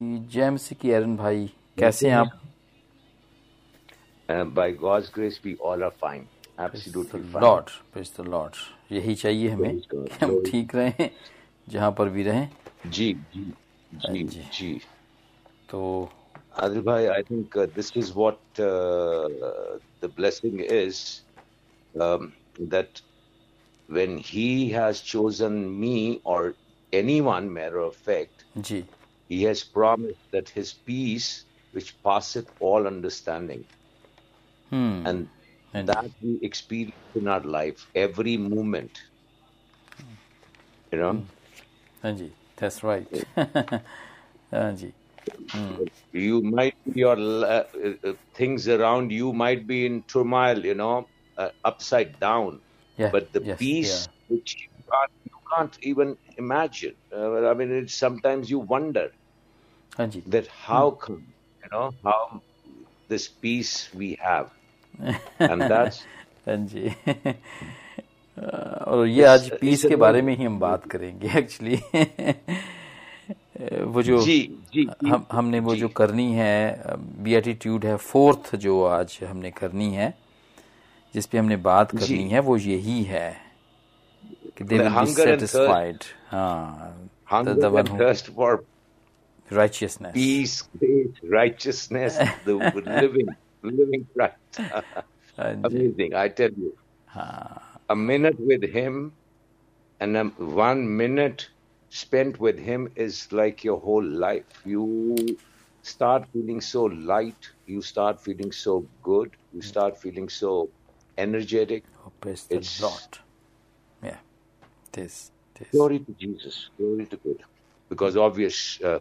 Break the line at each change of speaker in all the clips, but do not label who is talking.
James की एरन भाई कैसे हैं आप?
By God's grace we all are fine absolutely
Lord praise the Lord यही चाहिए हमें कि हम ठीक रहे जहाँ पर भी रहे।
जी जी हाँ
जी
जी।
तो
आदिल भाई I think this is what the blessing is that when he has chosen me और एनीवन मैटर ऑफ़ फैक्ट
जी।
He has promised that his peace, which passeth all understanding,
hmm.
and,
and
that we experience in our life, every moment. You know?
Hmm. Anji, that's right. Anji, hmm.
You might your uh, uh, things around you might be in turmoil, you know, uh, upside down.
Yeah.
But the
yes.
peace yeah. which you can't, you can't even imagine. Uh, I mean, sometimes you wonder
हाँ जी
that how come, you know, how this peace we have, and that's
हाँ जी और ये आज piece के बारे में ही हम बात करेंगे एक्चुअली वो जो
जी जी
हम हमने वो
जी।
जो करनी है बीएटीट्यूड है फोर्थ जो आज हमने करनी है जिस पे हमने बात करनी है वो यही है कि दे विल बी. सेटिस्फाइड हाँ
hunger
the one righteousness
peace, righteousness, the living, living Christ. Amazing, I tell you. A minute with Him and um, one minute spent with Him is like your whole life. You start feeling so light, you start feeling so good, you start feeling so energetic.
Oh, praise the
It's-
Lord yeah this this
Glory to Jesus, glory to God. Because obvious, uh,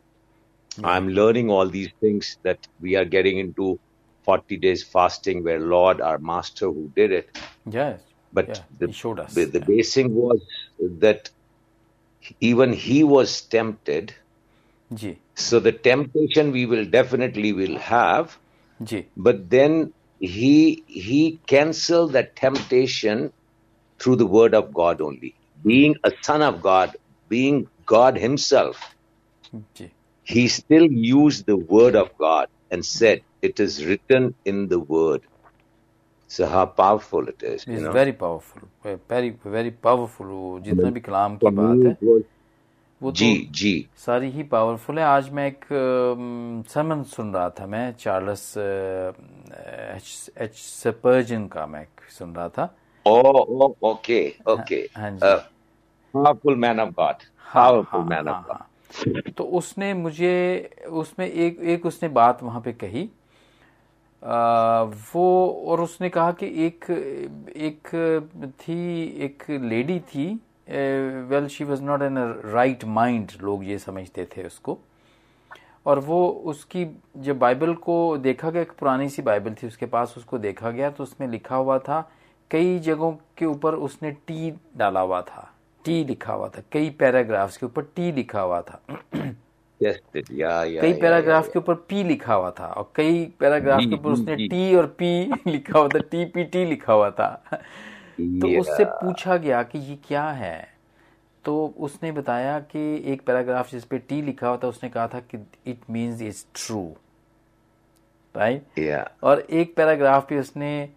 I'm learning all these things that we are getting into 40 days fasting, where Lord, our Master, who did it.
Yes.
But
yeah,
the,
he showed us.
The, the
yeah.
basing was that even he was tempted.
Ji.
So the temptation we will definitely will have.
Ji.
But then he he canceled that temptation through the word of God only. Being a son of God, being God Himself.
Ji
he still used the word of God and said, It is written in the word. So how powerful it is, you
is
know.
Very powerful very very powerful वो जितना भी कलाम की
For
बात
me,
है
it was
वो
G,
तो
G.
सारी ही powerful है आज मैं एक सरमन सुन रहा था मैं चार्ल्स एच सपर्जन का मैं एक सुन रहा था
Oh, oh, okay, okay.
हाँ जी।
Uh, powerful man of
तो उसने मुझे उसमें एक एक उसने बात वहाँ पे कही। आ, वो और उसने कहा कि एक एक थी एक लेडी थी। Well she was not in right mind लोग ये समझते थे उसको। और वो उसकी जब बाइबल को देखा गया एक पुरानी सी बाइबल थी उसके पास उसको देखा गया तो उसमें लिखा हुआ था कई जगहों के ऊपर उसने टी डाला हुआ था। टी लिखा हुआ था कई पैराग्राफ्स के ऊपर टी लिखा हुआ था।
Yes, yeah, yeah.
कई पैराग्राफ
yeah,
के ऊपर पी लिखा हुआ था और कई पैराग्राफ के ऊपर उसने टी और पी लिखा हुआ था टी पी टी लिखा हुआ था। तो उससे पूछा गया कि ये क्या है? तो उसने बताया कि एक पैराग्राफ जिस पे टी लिखा हुआ था उसने कहा था कि it means it's true
right
और एक पैराग्राफ पे उसने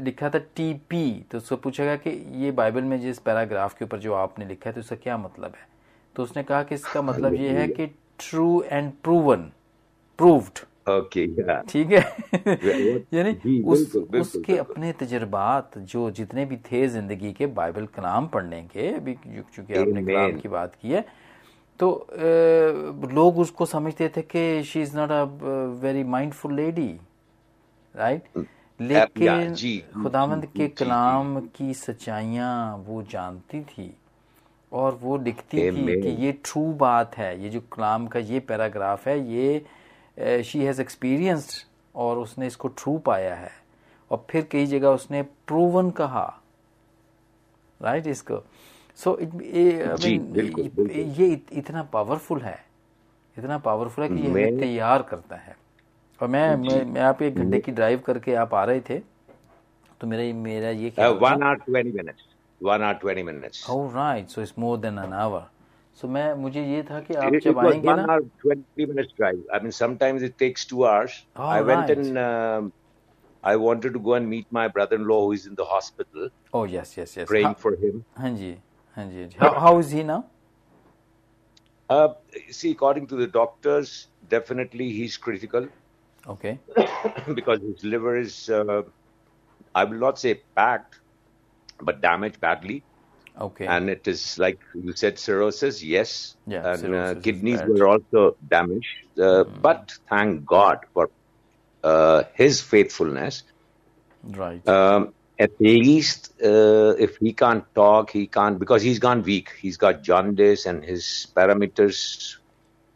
लिखा था टीपी तो उसको पूछा गया कि ये बाइबल में जिस पैराग्राफ के ऊपर जो आपने लिखा है तो इसका क्या मतलब है? तो उसने कहा कि इसका मतलब ये है कि true and proven
proved yeah.
ठीक है? यानी उस उसके
अपने
तजर्बात जो जितने भी थे ज़िंदगी के बाइबल कलाम पढ़ने के अभी चूँकि आपने कलाम की बात की है तो अ, लोग उसको समझते थे कि she is not a very mindful lady right लेकिन खुदावंद के कलाम की सच्चाइयाँ वो जानती थी और वो लिखती थी कि ये ट्रू बात है ये जो कलाम का ये पैराग्राफ है ये शी हैज़ एक्सपीरियंस्ड और उसने इसको ट्रू पाया है। और फिर कई जगह उसने प्रूवन कहा। Right right? इसको। सो
जी, बिल्कुल, बिल्कुल।
ये इत- इतना पावरफुल है इतना पावरफुल है कि ये तैयार करता है। और मैं मैं, मैं आप एक घंटे की ड्राइव करके आप आ रहे थे तो मेरा मेरा ये
सो
oh, मैं मुझे ये था कि आप जब आएँगे ना
hour minutes drive I mean sometimes it takes 2 hours I went in I wanted to go and meet my brother in law who is in the hospital
oh yes yes yes
praying for him
हाँ जी हाँ जी how is he now
uh see according to the doctors definitely he is critical
Okay.
because his liver is, uh, I will not say packed, but damaged badly.
Okay.
And it is like you said, cirrhosis, yes.
Yeah,
and uh, cirrhosis
uh, kidneys
were also damaged. Uh, mm. But thank God for uh, his faithfulness.
Right.
Um, at least uh, if he can't talk, he can't, because he's gone weak. He's got jaundice and his parameters,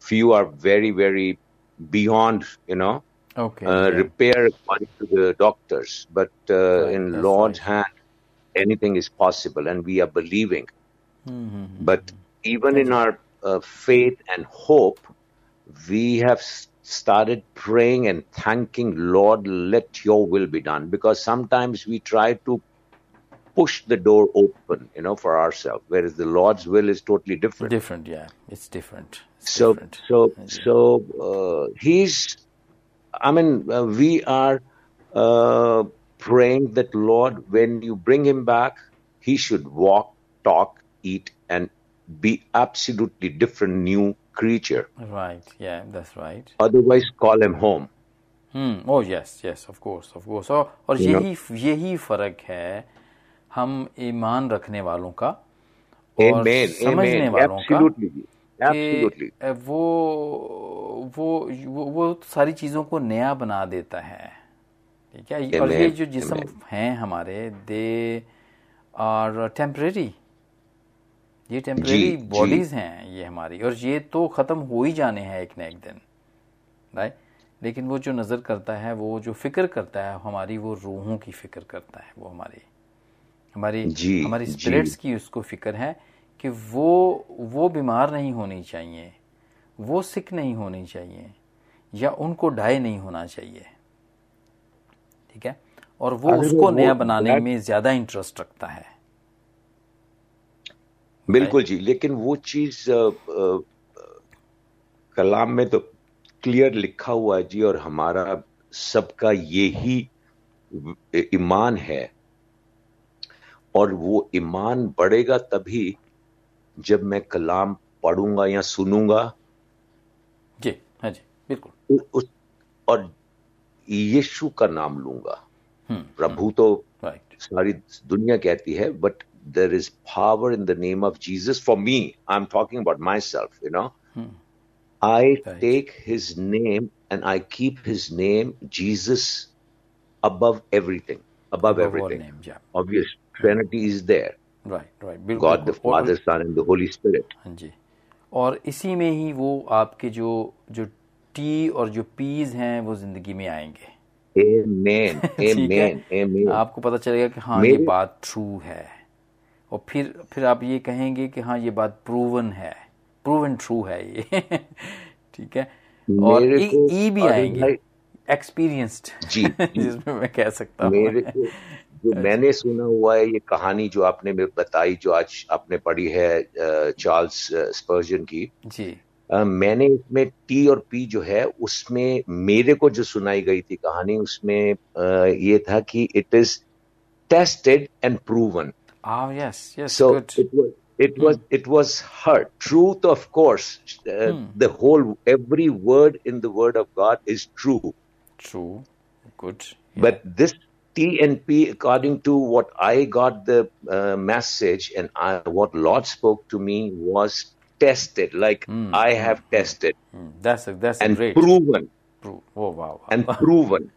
few are very, very beyond, you know,
Okay.
Uh, yeah. Repair according to the doctors, but uh,
right,
in Lord's
right.
hand, anything is possible, and we are believing.
Mm-hmm.
But even in our uh, faith and hope, we have started praying and thanking Lord, let Your will be done. Because sometimes we try to push the door open, you know, for ourselves, whereas the Lord's will is totally different.
Different, yeah, it's different.
So, so, so uh, He's I mean, uh, we are uh, praying that Lord, when you bring him back, he should walk, talk, eat, and be absolutely different, new creature.
Right yeah that's right
Otherwise, call him home.
Hmm oh yes yes of course of course और और
You know.
यही यही फर्क है हम ईमान रखने वालों का और
Amen.
समझने
Amen.
वालों
Absolutely.
का
Absolutely.
कि वो वो वो वो सारी चीज़ों को नया बना देता है। ठीक है? और ये जो जिसम. हैं हमारे दे आर टेम्परेरी ये टेम्परेरी बॉडीज हैं ये हमारी। और ये तो खत्म हो ही जाने हैं एक न एक दिन। राइट लेकिन वो जो नज़र करता है वो जो फ़िक्र करता है हमारी वो रूहों की फ़िक्र करता है वो हमारी। हमारी हमारी। स्पिरिट्स की उसको फ़िक्र है। कि वो वो बीमार नहीं होनी चाहिए वो सिक नहीं होनी चाहिए या उनको डाई नहीं होना चाहिए। ठीक है? और वो उसको
वो-
नया बनाने में ज़्यादा इंटरेस्ट रखता है।
बिल्कुल जी लेकिन वो चीज़ कलाम में तो क्लियर लिखा हुआ है जी और हमारा सबका यही ईमान है। और वो ईमान बढ़ेगा तभी जब मैं कलाम पढ़ूँगा या सुनूँगा
जी हाँ जी बिल्कुल।
उस और यीशु का नाम लूँगा।
हम्म
प्रभु तो सारी दुनिया कहती है but there is power in the name of Jesus for me I am talking about myself you know
I.
Take his name and I keep his name Jesus above everything above everything.
Name या
obvious trinity is there. Right right
हाँ जी. और इसी में ही वो आपके जो जो टी और जो पीज हैं वो ज़िंदगी में आएँगे.
Amen amen amen.
आपको पता चलेगा कि हाँ ये बात ट्रू है. और फिर फिर आप ये कहेंगे कि हाँ ये बात प्रूवन है. प्रूवन ट्रू है ये. ठीक है? और ई,
को-
ई भी आएँगे. एक्सपीरियंस्ड
जी, जी।
जिसमें मैं कह सकता हूँ.
जो मैंने सुना हुआ है ये कहानी जो आपने बताई जो आज आपने पढ़ी है चार्ल्स स्पर्जन की
जी।
अ, मैंने इसमें टी और पी जो है उसमें मेरे को जो सुनाई गई थी कहानी उसमें अ, ये था कि it is tested and proven
ah it yes
it
good
it was it was the whole every word in the word of God is true
true good
but of god is true true good but this T and P, according to what I got the uh, message and I, what Lord spoke to me, was tested. Like I have tested
Hmm, that's a, that's
and
great
proven
oh wow,
and proven.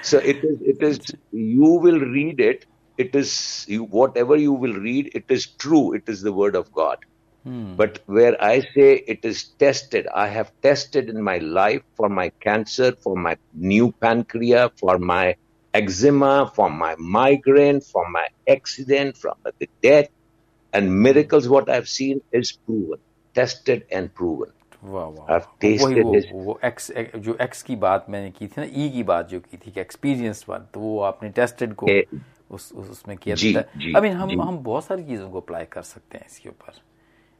so it is. It is. You will read it. It is you, whatever you will read. It is true. It is the word of God. But where I say it is tested, I have tested in my life for my cancer, for my new pancreas, for my eczema, for my migraine, for my accident, from the death, and miracles. What I've seen is proven, tested and proven.
वाह वाह वही वो वो x जो X की बात मैंने की थी ना ई की बात जो की थी कि एक्सपीरियंस बात तो वो आपने टेस्टेड को
ए,
उस, उस उसमें किया
जी,
था
जी,
आई मीन हम
जी।
हम बहुत सारी चीज़ों को अप्लाई कर सकते हैं इसके ऊपर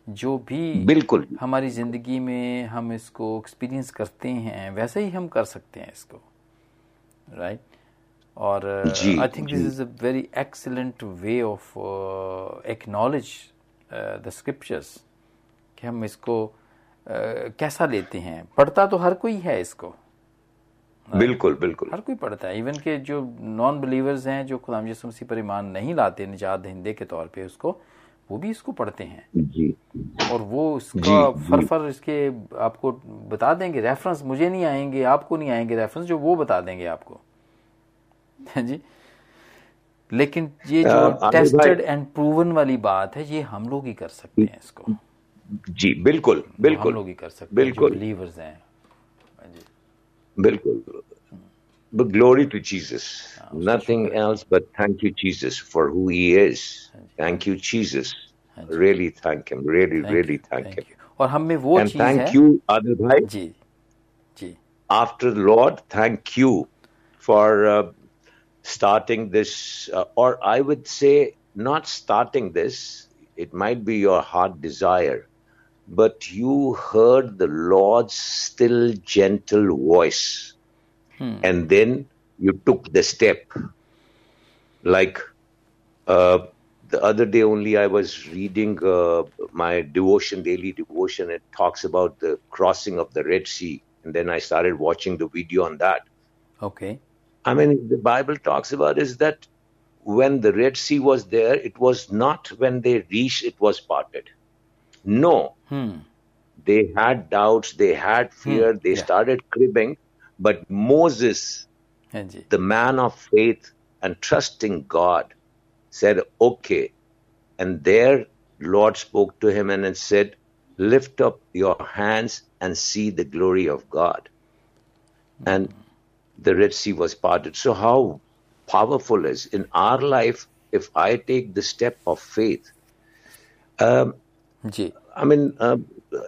जो भी
बिल्कुल
हमारी ज़िंदगी में हम इसको एक्सपीरियंस करते हैं वैसे ही हम कर सकते हैं इसको राइट और I think
this
is a very excellent way of acknowledge the scriptures कि हम इसको uh, कैसा लेते हैं। पढ़ता तो हर कोई है इसको।
बिल्कुल बिल्कुल।
हर कोई पढ़ता है। इवन के जो नॉन बिलीवर्स हैं जो खुदाम यसु मसीह पर ईमान नहीं लाते निजात हिंदे के तौर पे उसको वो भी इसको पढ़ते हैं।
जी।
और वो इसका फर फर इसके आपको बता देंगे। रेफरेंस मुझे नहीं आएँगे आपको नहीं आएँगे। रेफरेंस जो वो बता देंगे आपको। हैं हाँ जी। लेकिन ये जो टेस्टेड एंड प्रूवन वाली बात है ये हम लोग ही कर सकते हैं इसको।
जी बिल्कुल बिल्कुल।
लोग ही कर सकते
बिल्कुल।
हैं, हाँ हैं।
बिल्कुल। Glory to Jesus nothing else but thank you Jesus for who is thank you Jesus really thank you really really thank
you और हम में वो चीज़ है
थैंक यू आदिल भाई।
जी जी।
After Lord thank you for starting this, uh, or I would say, not starting this. It might be your heart desire, but you heard the Lord's still, gentle voice. and then you took the step. Like uh, the other day only i was reading uh, my devotion daily devotion. It talks about the crossing of the red sea. And then i started watching the video on that.
Okay
I mean, the Bible talks about is that when the Red Sea was there, it was not when they reached, it was parted. No.
Hmm.
They had doubts, they had hmm. fear, hmm. they
yeah.
started cribbing. But Moses,
Angie.
the man of faith and trusting God, said, Okay. And there, Lord spoke to him and said, Lift up your hands and see the glory of God. And hmm the Red Sea was parted. So, how powerful is in our life if I take the step of faith? Um,
ji
I mean, uh,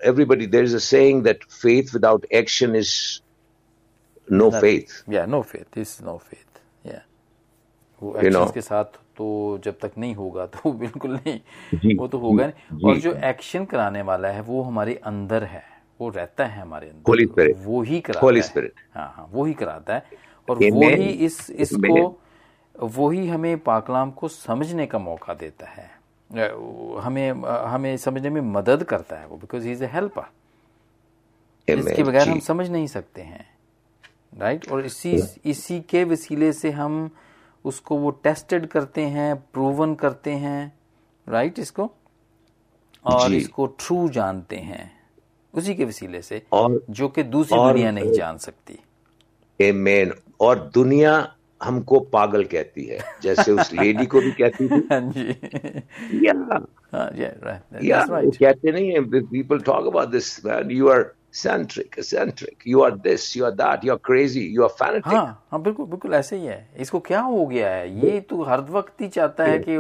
everybody, there is a saying that faith without action is no faith.
Yeah no faith is no faith yeah वो
You know.
Action के साथ तो जब तक नहीं होगा तो वो बिल्कुल
जी,
नहीं वो तो होगा
जी,
नहीं और
जी।
जो एक्शन कराने वाला है वो हमारे अंदर है वो रहता है हमारे अंदर. वो ही कराता हाँ। हाँ वो ही कराता है। और वो ही इस इसको वो ही हमें पाकलाम को समझने का मौका देता है। हमें हमें समझने में मदद करता है वो because he is a helper इसके बगैर हम समझ नहीं सकते हैं। राइट और इसी इसी के वसीले से हम उसको वो टेस्टेड करते हैं प्रूवन करते हैं। राइट इसको? और इसको ट्रू जानते हैं। उसी के वसीले से
और
जो कि दूसरी
और-
दुनिया नहीं जान सकती।
Amen. और दुनिया हमको पागल कहती है जैसे उस लेडी को भी कहती थी।
हाँ जी।
या।
हाँ
या कहते नहीं है people talk about this man you are centric eccentric you are this you are that you are crazy you are fanatic.
हाँ हाँ बिल्कुल बिल्कुल ऐसे ही है। इसको क्या हो गया है? ये तो हर वक्त ही चाहता है कि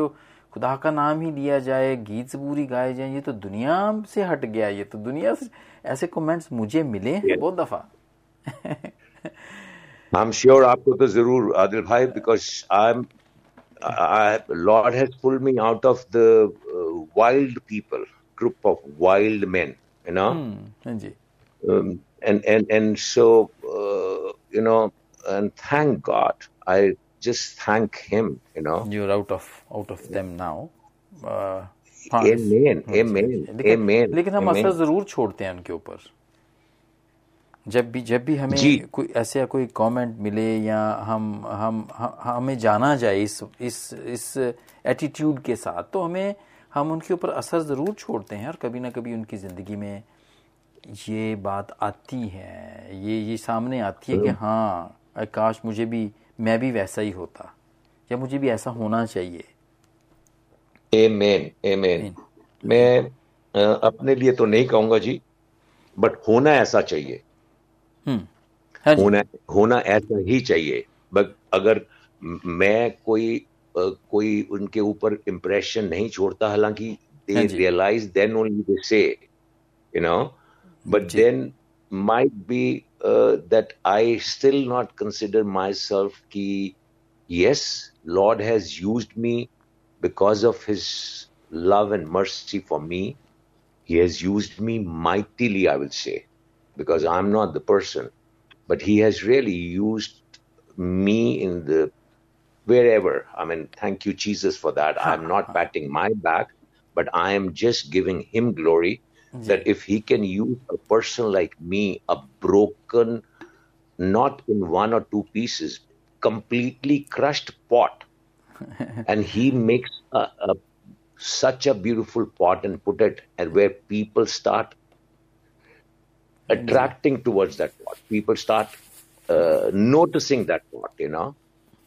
खुदा का नाम ही लिया जाए गीत जबूरी गाए जाए ये तो दुनिया से हट गया ये तो दुनिया से ऐसे कमेंट्स मुझे मिले हैं बहुत दफ़ा।
आई एम श्योर आपको तो ज़रूर आदिल भाई because I am Lord has pull me out of the wild people group of wild men you know
ji.
And and and so you know and thank God I just thank him you know.
You're out of out of them now. Uh,
Amen, amen,
लेकिन,
amen,
लेकिन हम
amen.
असर ज़रूर छोड़ते हैं उनके ऊपर। जब भी जब भी हमें। कोई ऐसे कोई कमेंट मिले या हम हम हम हमें जाना जाए इस इस इस एटीट्यूड के साथ तो हमें हम उनके ऊपर असर ज़रूर छोड़ते हैं और कभी ना कभी उनकी ज़िंदगी में ये बात आती है ये ये सामने आती है कि हाँ काश मुझे भी मैं भी वैसा ही होता या मुझे भी ऐसा होना चाहिए।
Amen, amen. मैं अपने लिए तो नहीं कहूँगा जी बट होना ऐसा चाहिए।
हम्म हाँ
होना होना ऐसा ही चाहिए। बट अगर मैं कोई कोई उनके ऊपर इम्प्रेशन नहीं छोड़ता हालाँकि they realise then only they say you know
but
then might be uh, that I still not consider myself ki yes, Lord has used me because of His love and mercy for me. he has used me mightily, I will say, because I'm not the person, but he has really used me in the wherever. I mean, thank you, Jesus, for that. I'm not patting my back, but I am just giving him glory that if he can use a person like me, a broken, not in one or two pieces, completely crushed pot, and he makes a, a, such a beautiful pot and put it and where people start attracting towards that pot. People start uh, noticing that pot, you know.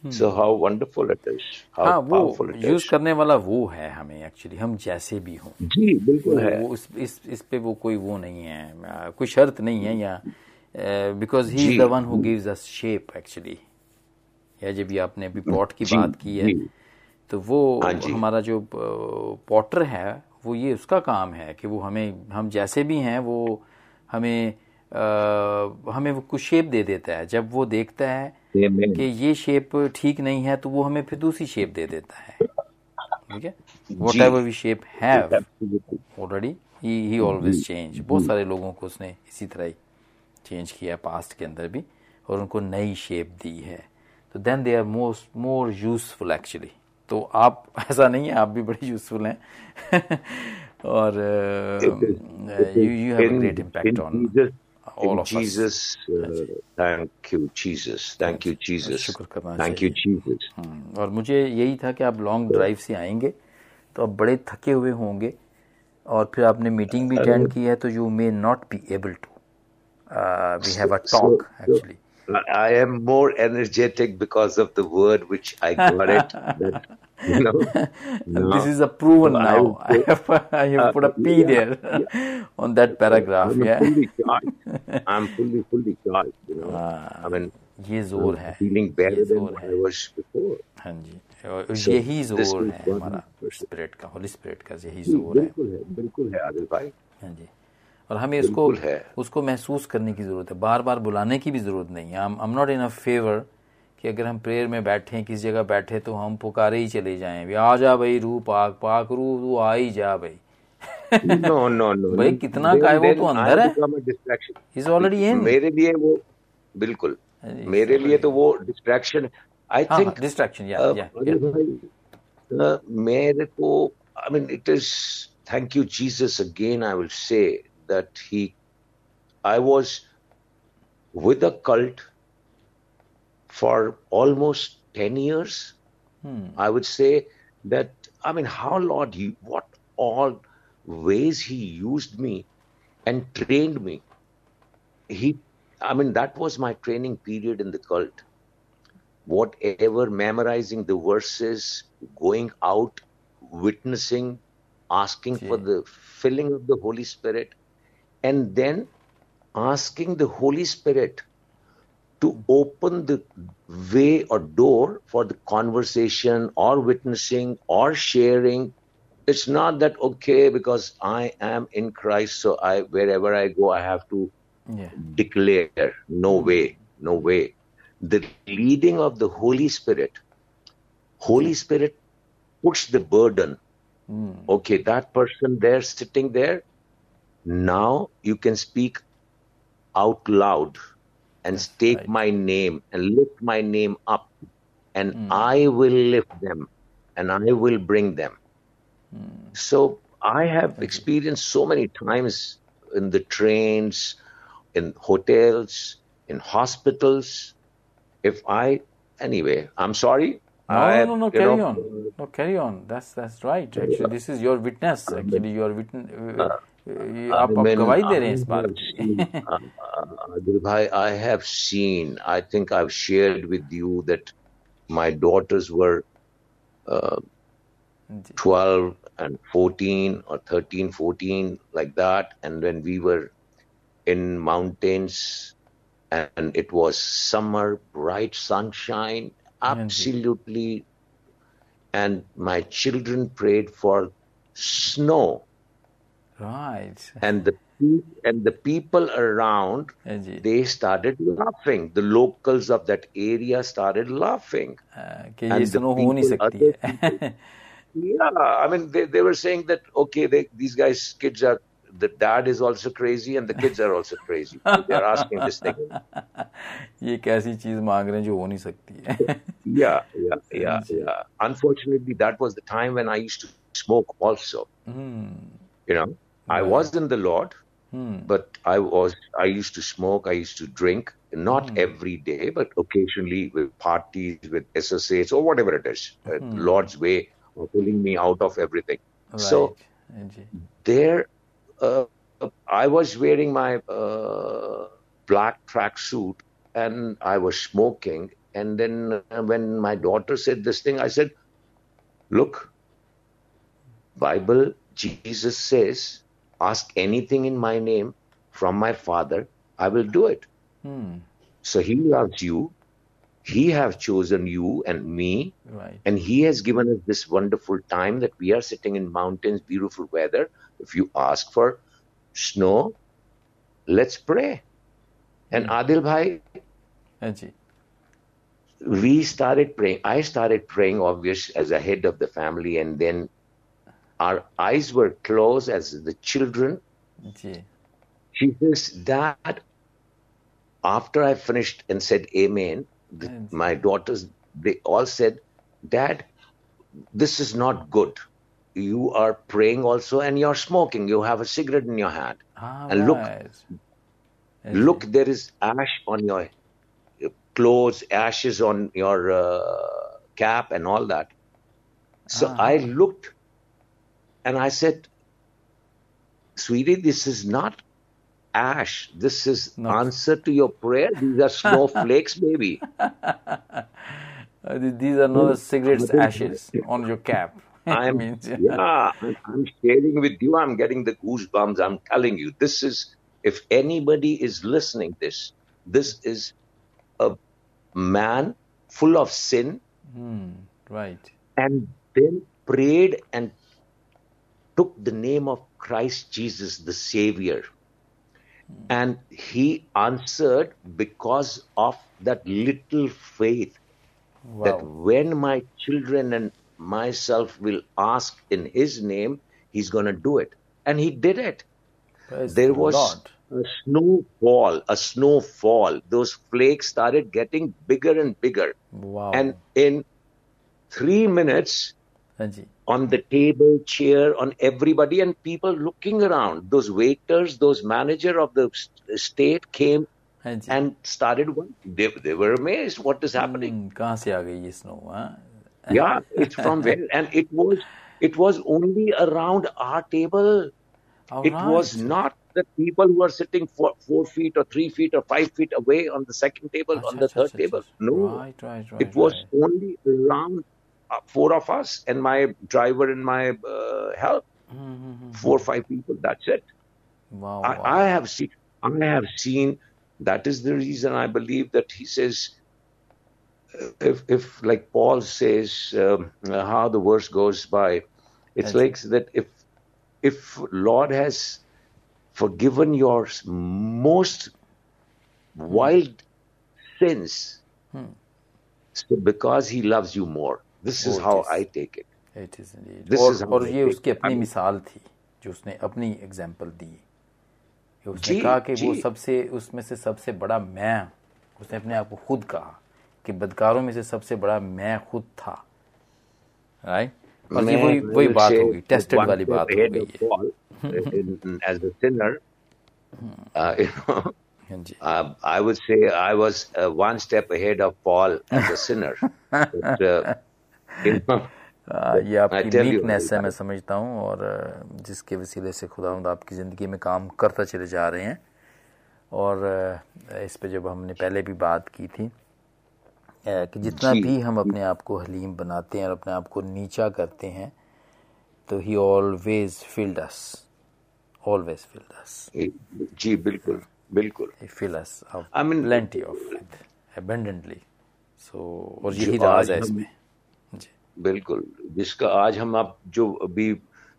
How wonderful it is. How
हाँ वो use करने वाला वो है हमें actually हम जैसे भी हों।
जी बिल्कुल है।
वो इस इस इस पे वो कोई वो नहीं है कोई शर्त नहीं है या because he
is
the one who gives us shape actually या जब भी आपने अभी पॉट की बात की है तो वो
हाँ
हमारा जो पॉटर है वो ये उसका काम है कि वो हमें हम जैसे भी हैं वो हमें हमें वो कुछ शेप दे देता है। जब वो देखता है कि ये शेप ठीक नहीं है तो वो हमें फिर दूसरी शेप दे देता है। ठीक है? Whatever we shape
have
already he he always change बहुत सारे लोगों को उसने इसी तरह ही चेंज किया पास्ट के अंदर भी और उनको नई शेप दी है। तो then they are most more useful actually तो आप ऐसा नहीं है आप भी बड़े यूजफुल हैं। और
you
you have
great
impact
on
all of
Jesus, us. Uh, thank you, Jesus. Thank you, Jesus.
शुक्र करना
Thank you, Jesus.
हम्म, और मुझे यही था कि आप लॉन्ग ड्राइव से आएँगे तो आप बड़े थके हुए होंगे और फिर आपने मीटिंग भी अटेंड की है तो you may not be able to we have a talk actually
I am more energetic because of the word which I got it. That, you know, now,
This is a proven
I
now.
would
I have, I have put a P
yeah,
there on that paragraph.
I'm
Yeah.
fully charged. I'm fully, fully charged. You know, I mean,
ये जोर है
feeling
ये
better than
जोर है
I was before.
हाँ जी और
So,
यही
this
जोर
is
है
what-
हमारा स्पिरिट का होली स्पिरिट का यही
जी,
जोर है
बिल्कुल है बिल्कुल है आदिल भाई
हाँ जी और हमें इसको
है।
उसको महसूस करने की ज़रूरत है। बार बार बुलाने की भी ज़रूरत नहीं है। I am not in a favour कि अगर हम प्रेयर में बैठे किसी जगह बैठे तो हम पुकारे ही चले जाएँ। भी आ जा भाई रू पाक पाक रू तू आ ही जा भाई।
नो नो नो
भाई, कितना का है वो तो अंदर है। इज़ ऑलरेडी इन
मेरे लिए वो बिल्कुल। मेरे लिए तो वो डिस्ट्रैक्शन आई
हाँ
थिंक
डिस्ट्रैक्शन या या
मेरे को I mean it is thank you Jesus again I will say that he, I was with a cult for almost 10 years. Hmm. I would say that, I mean, how Lord, he, what all ways he used me and trained me. He, I mean, that was my training period in the cult. Whatever, memorizing the verses, going out, witnessing, asking okay.
for
the filling of the Holy Spirit and then asking the Holy Spirit to open the way or door for the conversation or witnessing or sharing. It's not that okay because I am in Christ, so I wherever I go I have to
या
declare. No way, no way. The leading of the Holy Spirit, Holy Spirit puts the burden. Hmm. Okay, that person there sitting there, now you can speak out loud and take
right.
my name and lift my name up, and hmm. I will lift them and I will bring them. Hmm. So I have experienced so many times in the trains, in hotels, in hospitals. If I, anyway, I'm sorry.
No,
I,
no, no, carry
know,
on. No, carry on. That's that's right. Actually, this is your witness. Actually, you are uh, uh, witness. आप आप
mean,
गवाही दे रहे हैं
I
इस बात
have
की
seen, uh, uh, Adil bhai, I have seen, I think I've shared with you that my daughters were uh, 12 and 14 or 13, 14, like that. And when we were in mountains and it was summer, bright sunshine, absolutely. And my children prayed for snow
right.
and the pe- and the people around
हाँ जी
they started laughing the locals of that area started laughing
हाँ, कि
and
ये
the
सुनो हो नहीं
people-
सकती है
yeah i mean they, they were saying that okay they, these guys kids are the dad is also crazy and the kids are also crazy. They're asking this thing.
ये कैसी चीज मांग रहे हैं जो हो नहीं सकती है
Yeah, yeah, yeah, yeah. Unfortunately, that was the time when I used to smoke also. You know, I was in the Lord, but I was I used to smoke, I used to drink, not every day, but occasionally with parties, with SSAs or whatever it is. Uh, Lord's way of pulling me out of everything. So
Right. जी
there, uh, I was wearing my uh, black tracksuit and I was smoking. And then uh, when my daughter said this thing, I said, "Look, Bible, Jesus says, ask anything in my name from my Father, I will do it." Hmm. So He loves you. He have chosen you and me.
Right.
And he has given us this wonderful time that we are sitting in mountains beautiful weather. If you ask for snow let's pray. And hmm. adil bhai
ji
we started praying. I started praying obvious as a head of the family and then our eyes were closed as the children. She says dad after i finished and said amen the,
Yes.
my daughters they all said dad this is not good. You are praying also and you're smoking. You have a cigarette in your hand.
हाँ
and look
right.
look there is ash on your clothes ashes on your uh, cap and all that. So
Ah.
i looked and i said sweetie this is not ash. This is
No.
answer to your prayer. These are snowflakes baby.
Uh, these are not the cigarettes ashes on your cap.
I'm
Means-
yeah I'm- i'm sharing with you. I'm getting the goosebumps. I'm telling you this is if anybody is listening this this is a man full of sin
Hmm, right.
and then prayed and took the name of Christ Jesus, the Savior. And he answered because of that little faith that when my children and myself will ask in his name, he's going to do it. And he did it.
Praise
There
the
was
Lord.
a snowfall, a snowfall. Those flakes started getting bigger and bigger.
wow
And in three minutes, on the table, chair, on everybody, and people looking around. Those waiters, those manager of the state came and started. They, they were amazed what is happening.
Hmm,
yeah, it's from where, and it was it was only around our table.
All
it
right.
was not the people who are sitting four, four feet or three feet or five feet away on the second table, achha,
on
the
achha,
third
achha,
table. No,
right, right, right,
it was only around four of us and my driver and my uh, help,
mm-hmm.
four or five people. That's it.
Wow,
I,
wow.
I have seen. I have seen. That is the reason I believe that he says, uh, if, if like Paul says, um, how the verse goes by, it's
That's
like that if if Lord has forgiven your most wild sins, hmm. so because He loves you more. This is how I take it
it is
this is
और ये उसकी अपनी मिसाल थी जो उसने अपनी example दी। उसने कहा कि वो सबसे उसमें से सबसे बड़ा मैं उसने अपने आप को खुद कहा कि बदकारों में से सबसे बड़ा मैं खुद था। राइट वही वही बात होगी टेस्टेड वाली बात
होगी
गई
as a sinner Uh, I would say I was uh, one step ahead of Paul as a sinner. But, uh,
ये आपकी वीकनेस है मैं समझता हूँ और जिसके वसीले से खुदा आपकी ज़िंदगी में काम करता चले जा रहे हैं। और इस पे जब हमने पहले भी बात की थी कि जितना भी हम अपने आप को हलीम बनाते हैं और अपने आप को नीचा करते हैं तो he always filled us always filled us
जी बिल्कुल बिल्कुल।
He fill us
I mean-
plenty of abundantly so और यही राज है इसमें।
बिल्कुल। जिसका आज हम आप जो अभी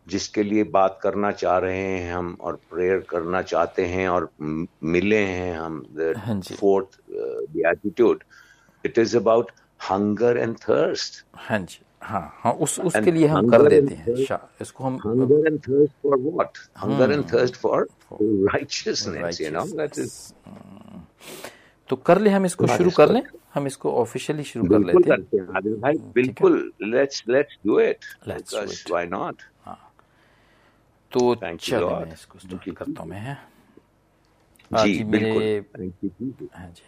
जिसके लिए बात करना चाह रहे हैं हम और प्रेयर करना चाहते हैं और मिले हैं हम fourth attitude it is about hunger and thirst
हाँ जी। हाँ हाँ उस उसके लिए हम कर देते हैं इसको हम
hunger and thirst for what? Hunger and thirst for righteousness you know? That is
तो कर ले हम इसको शुरू कर लें। हम इसको ऑफिशियली शुरू कर लेते हैं।
आदिल भाई बिल्कुल let's let's do it let's why not
तो चलो मैं इसको स्टार्ट करता हूँ मैं
जी
जी मेरे. हाँ जी।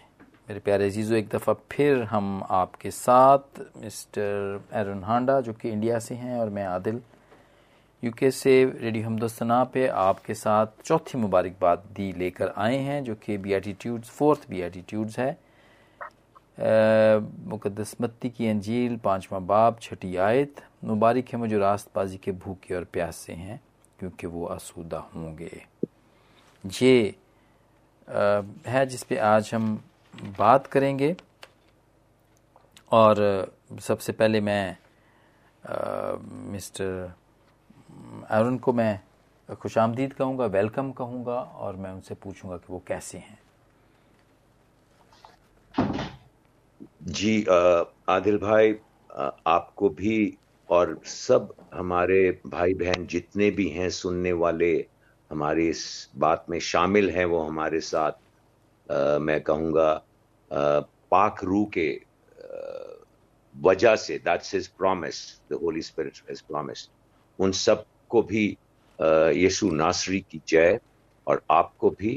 मेरे प्यारे अजीज़ो एक दफ़ा फिर हम आपके साथ मिस्टर एरन हांडा जो कि इंडिया से हैं और मैं आदिल यूके से रेडियो हमदोस्तना पे आपके साथ चौथी मुबारकबाद दी लेकर आए हैं जो कि beatitudes fourth beatitudes है। मुकदस मत्ती की अंजील पांचवा बाब छठी आयत। मुबारक है मुझे रास्तबाजी के भूखे और प्यासे हैं क्योंकि वो आसूदा होंगे। ये अ, है जिस पे आज हम बात करेंगे। और सबसे पहले मैं अ, मिस्टर अरुण को मैं खुश आमदीद कहूँगा वेलकम कहूँगा और मैं उनसे पूछूँगा कि वो कैसे हैं।
जी आदिल भाई आपको भी और सब हमारे भाई बहन जितने भी हैं सुनने वाले हमारी इस बात में शामिल हैं वो हमारे साथ अ, मैं कहूँगा पाक रू के वजह से that's his promise the Holy Spirit has promise उन सबको भी यीशु नासरी की जय और आपको भी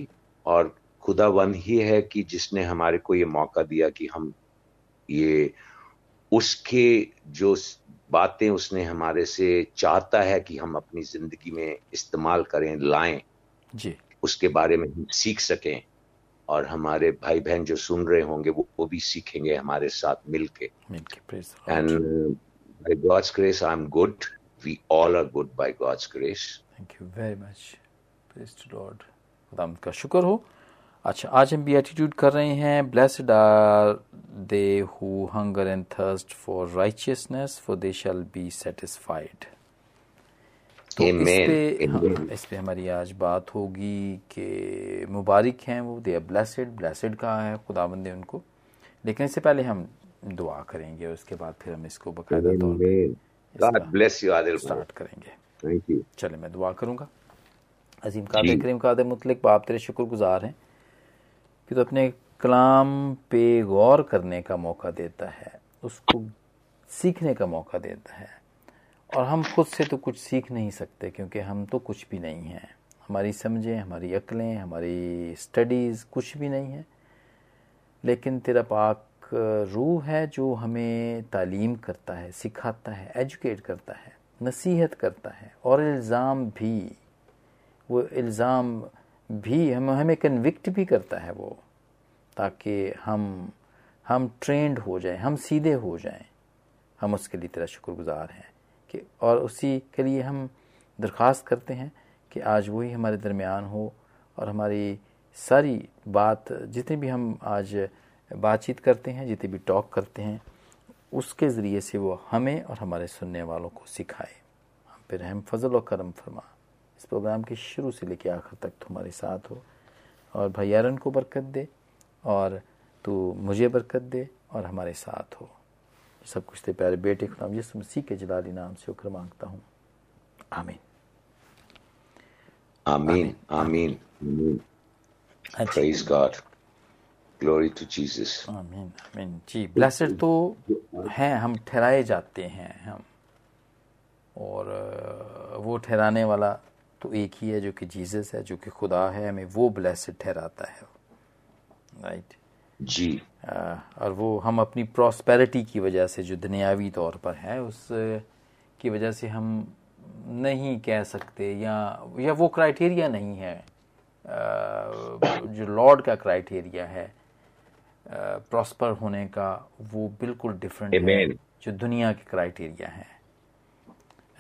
और खुदावन ही है कि जिसने हमारे को ये मौका दिया कि हम ये उसके जो बातें उसने हमारे से चाहता है कि हम अपनी ज़िंदगी में इस्तेमाल करें लाएँ।
जी।
उसके बारे में हम सीख सकें और हमारे भाई बहन जो सुन रहे होंगे वो वो भी सीखेंगे हमारे साथ मिलके। And by God's grace I am good we all are good by God's grace
thank you very much praise to Lord खुदावंद का शुक्र हो। अच्छा आज हम भी एटीट्यूड कर रहे हैं blessed are they who hunger and thirst for righteousness for they shall be satisfied तो इस पे हाँ, इस पे हमारी आज बात होगी कि मुबारक हैं वो दे आर ब्लेसड ब्लेसड कहा है खुदाबंद ने उनको। लेकिन इससे पहले हम दुआ करेंगे उसके बाद फिर हम इसको बकायदा तौर पे
God bless you Adil
start करेंगे।
थैंक यू
चले मैं दुआ करूँगा। अजीम कादर करीम कादर मुतलिक बाप तेरे शुक्रगुजार हैं। कि तो अपने कलाम पे गौर करने का मौका देता है, उसको सीखने का मौका देता है। और हम खुद से तो कुछ सीख नहीं सकते, क्योंकि हम तो कुछ भी नहीं हैं। हमारी समझें, हमारी अकलें, हमारी स्टडीज़ कुछ भी नहीं है। लेकिन तेरा पाक रूह है जो हमें तालीम करता है, सिखाता है, एजुकेट करता है, नसीहत करता है। और इल्ज़ाम भी, वो इल्ज़ाम भी हम, हमें कन्विक्ट भी करता है वो, ताकि हम हम ट्रेंड हो जाएँ, हम सीधे हो जाएँ। हम उसके लिए तेरा शुक्रगुजार हैं कि, और उसी के लिए हम दरख्वास्त करते हैं कि आज वही हमारे दरमियान हो, और हमारी सारी बात, जितनी भी हम आज बातचीत करते हैं, जितने भी टॉक करते हैं, उसके ज़रिए से वो हमें और हमारे सुनने वालों को सिखाए। हम पे रहम, फजल और करम फरमा। इस प्रोग्राम के शुरू से लेकर आखिर तक तुम्हारे साथ हो। और भाई यारन को बरकत दे और तू मुझे बरकत दे और हमारे साथ हो। सब कुछ ते प्यारे बेटे खुदाम यीशु मसीह के जलाली नाम से उकर माँगता हूँ। आमीन।
आमीन आमीन। Praise God glory to Jesus
आमीन आमीन। जी ब्लेसड तो हैं हम ठहराए जाते हैं हम। और वो ठहराने वाला तो एक ही है जो कि जीसस है जो कि खुदा है हमें वो ब्लेसड ठहराता है। राइट
जी।
अ, और वो हम अपनी प्रॉस्पेरिटी की वजह से जो दुनियावी तौर पर है उस की वजह से हम नहीं कह सकते या या वो क्राइटेरिया नहीं है। जो लॉर्ड का क्राइटेरिया है प्रॉस्पर होने का वो बिल्कुल डिफरेंट है। जो दुनिया के क्राइटेरिया है।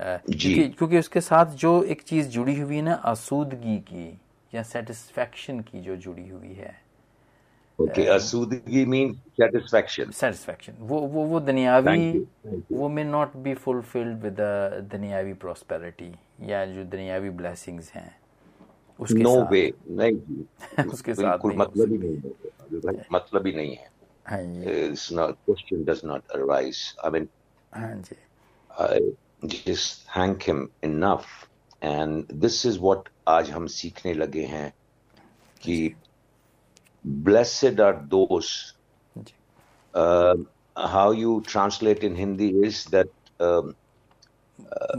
क्योंकि क्योंकि उसके साथ जो एक चीज़ जुड़ी हुई है ना आसूदगी की या सेटिस्फैक्शन की जो जुड़ी हुई है।
ओके आसूदगी मीन सेटिस्फैक्शन
सेटिस्फैक्शन वो वो वो दुनियावी वो may not be fulfilled with दुनियावी प्रॉस्पेरिटी या जो दुनियावी ब्लेसिंग्स हैं उसके
नो वे नहीं
उसके साथ नहीं
मतलब ही नहीं है मतलब ही नहीं है।
हाँ जी।
It's not question does not arise I mean
हाँ जी।
Just thank him enough. And this is what आज हम सीखने लगे हैं कि blessed are those. Uh, how you translate in Hindi is that um,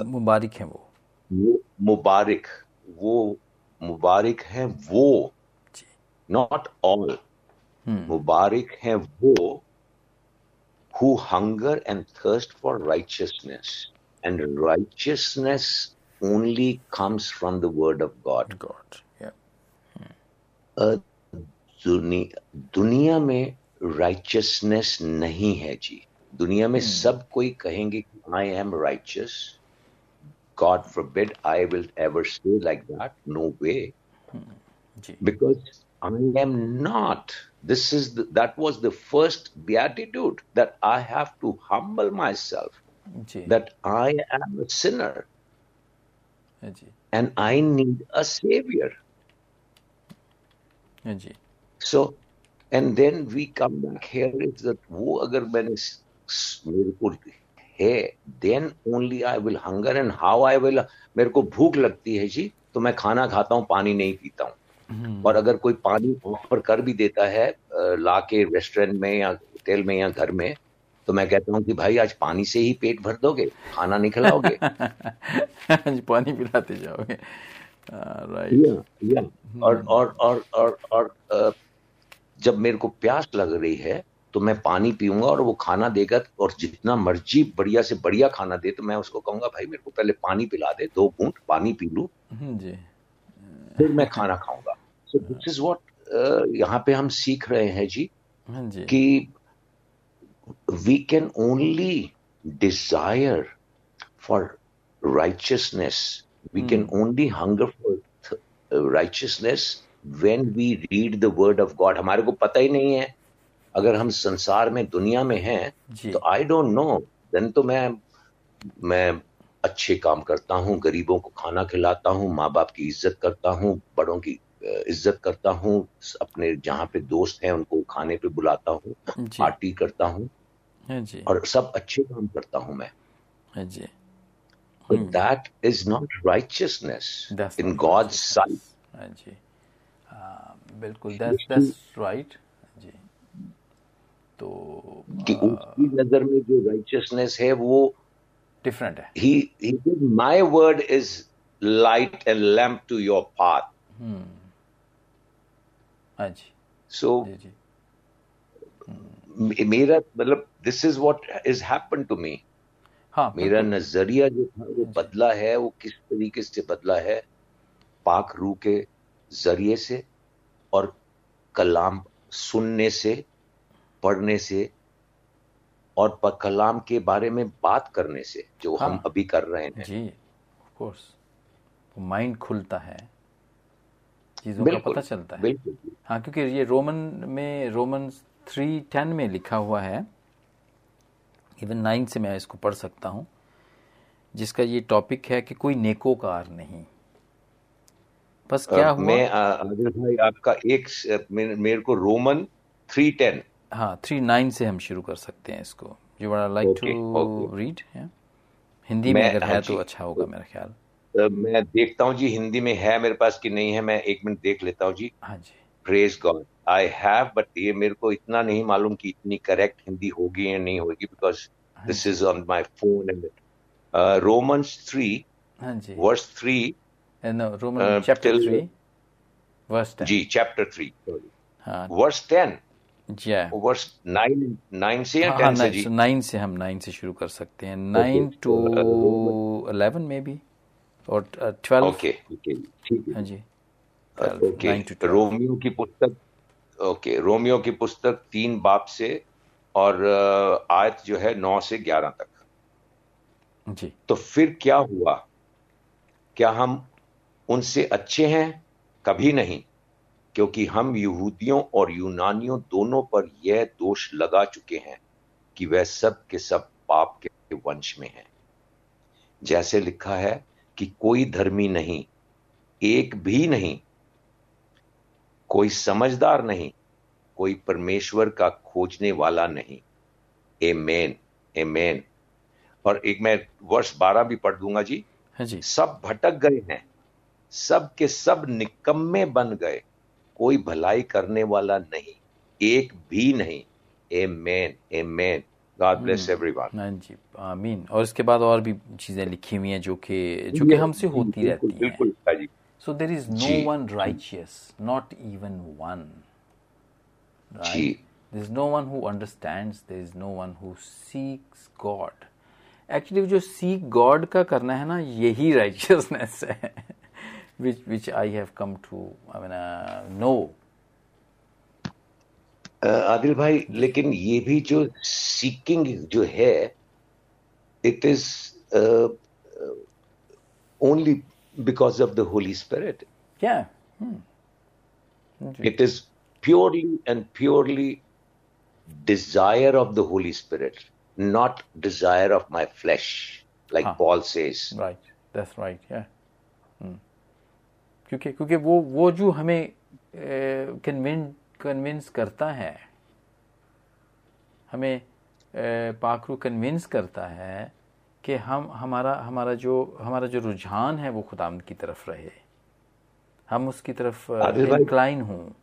मुबारक है वो
मुबारक वो मुबारक है वो all
हम्म
मुबारक है वो who hunger and thirst for righteousness and righteousness only comes from the word of god
God या
अ, दुनि, दुनिया में राइचियसनेस नहीं है जी दुनिया में सब कोई कहेंगे कि I am righteous God forbid I will ever say like that no way
ji
because I am not. This is the, that was the first beatitude that I have to humble myself
जी
that I am a sinner and I need a savior. So, and then we come back here is that वो अगर मैंने मेरे को है then only I will hunger and how I will मेरे को भूख लगती है जी तो मैं खाना खाता हूँ पानी नहीं पीता हूँ
हम्म
और अगर कोई पानी ऑफ़र कर भी देता है अ, ला के रेस्टोरेंट में या होटल में या घर में तो मैं कहता हूँ कि भाई आज पानी से ही पेट भर दोगे खाना नहीं खिलाओगे।
पानी पिलाते जाओगे। राइट
या या और और और और और जब मेरे को प्यास लग रही है तो मैं पानी पीऊँगा और वो खाना देगा और जितना मर्ज़ी बढ़िया से बढ़िया खाना दे तो मैं उसको कहूँगा भाई मेरे को पहले पानी पिला दे दो घूंट पानी पी लू
जी।
फिर मैं खाना खाऊँगा। सो दिस इज़ व्हाट यहाँ पे हम सीख रहे हैं जी
हाँ जी।
कि we can only desire for righteousness. We mm. can only hunger for th- uh, righteousness when we read the word of God. हमारे को पता ही नहीं है अगर हम संसार में दुनिया में हैं तो आई डोंट नो देन तो मैं मैं अच्छे काम करता हूँ गरीबों को खाना खिलाता हूँ माँ बाप की इज़्ज़त करता हूँ बड़ों की अ, इज़्ज़त करता हूँ अपने जहाँ पे दोस्त हैं उनको खाने पे बुलाता हूँ पार्टी करता हूँ। और सब अच्छे काम करता हूँ मैं। That is not righteousness in God's sight
बिल्कुल तो
उसकी नज़र में जो राइचियसनेस है वो
डिफरेंट है।
My word is light and lamp to your path
हाँ जी।
मे- मेरा मतलब this is what has happened to me
हाँ
मेरा नज़रिया जो था वो बदला है वो किस तरीके से बदला है पाक रू के ज़रिए से और कलाम सुनने से पढ़ने से और कलाम के बारे में बात करने से जो हाँ, हम
हाँ।
अभी कर रहे हैं।
जी ऑफ़ कोर्स माइंड खुलता है। चीज़ों का पता चलता है। हाँ क्योंकि ये रोमन में रोमन थ्री टेन में लिखा हुआ है। इवन नाइन से मैं इसको पढ़ सकता हूँ जिसका ये टॉपिक है कि कोई नेकोकार नहीं। बस क्या
अ,
हुआ?
मैं आदिल भाई आपका एक मेरे को रोमन थ्री टेन।
हाँ थ्री नाइन से हम शुरू कर सकते हैं इसको। You
are
like
to
read Hindi में अगर
हाँ
है तो अच्छा होगा मेरा ख्याल।
मैं देखता हूँ जी हिंदी में है मेरे पास कि नहीं है मैं एक मिनट देख लेता हूँ जी।
हाँ जी।
Praise God I have but ये मेरे को इतना नहीं मालूम कि इतनी करेक्ट हिंदी होगी या नहीं होगी because this is on my phone and Romans three
हाँ
verse
three
Roman
chapter three verse
जी चैप्टर थ्री
हाँ।
वर्स टेन
हाँ
वर्स नाइन नाइन से या
हाँ
टेन से जी?
नाइन से हम नाइन से शुरू कर सकते हैं। नाइन टू इलेवन में भी और ट्वेल्व
ओके ओके ठीक है।
हाँ जी
ओके रोमियो की पुस्तक ओके रोमियो की पुस्तक तीन बाप से और आयत जो है नौ से ग्यारह तक।
जी।
तो फिर क्या हुआ? क्या हम उनसे अच्छे हैं? कभी नहीं क्योंकि हम यहूदियों और यूनानियों दोनों पर यह दोष लगा चुके हैं कि वह सब के सब पाप के वंश में हैं। जैसे लिखा है कि कोई धर्मी नहीं एक भी नहीं कोई समझदार नहीं कोई परमेश्वर का खोजने वाला नहीं। ए मेन ए एमेन और एक मैं वर्ष बारह भी पढ़ दूँगा जी।
हाँ जी।
सब भटक गए हैं सब के सब निकम्मे बन गए कोई भलाई करने वाला नहीं एक भी नहीं। Amen amen God bless everyone
हाँ जी आमीन और इसके बाद और भी चीज़ें लिखी हुई हैं जो कि जो कि हमसे होती रहती हैं
बिल्कुल हाँ जी
So there is no
ji.
one righteous, not even one. Right?
जी।
There is no one who understands, there is no one who seeks God. Actually जो seek God का करना है ना यही righteousness है which which I have come to I mean uh, know.
अ, आदिल भाई लेकिन ये भी जो सीकिंग जो है it is only because of the Holy
Spirit क्या
it is purely and purely desire of the Holy Spirit not desire of my flesh like
ball से क्योंकि क्योंकि वो वो जो हमें कन्वेंट कन्विंस करता है हमें पाखरू कन्विंस करता है कि हम हमारा हमारा जो हमारा जो रुझान है वो खुदाम की तरफ़ रहे। हम उसकी तरफ़ इंक्लाइन हूँ।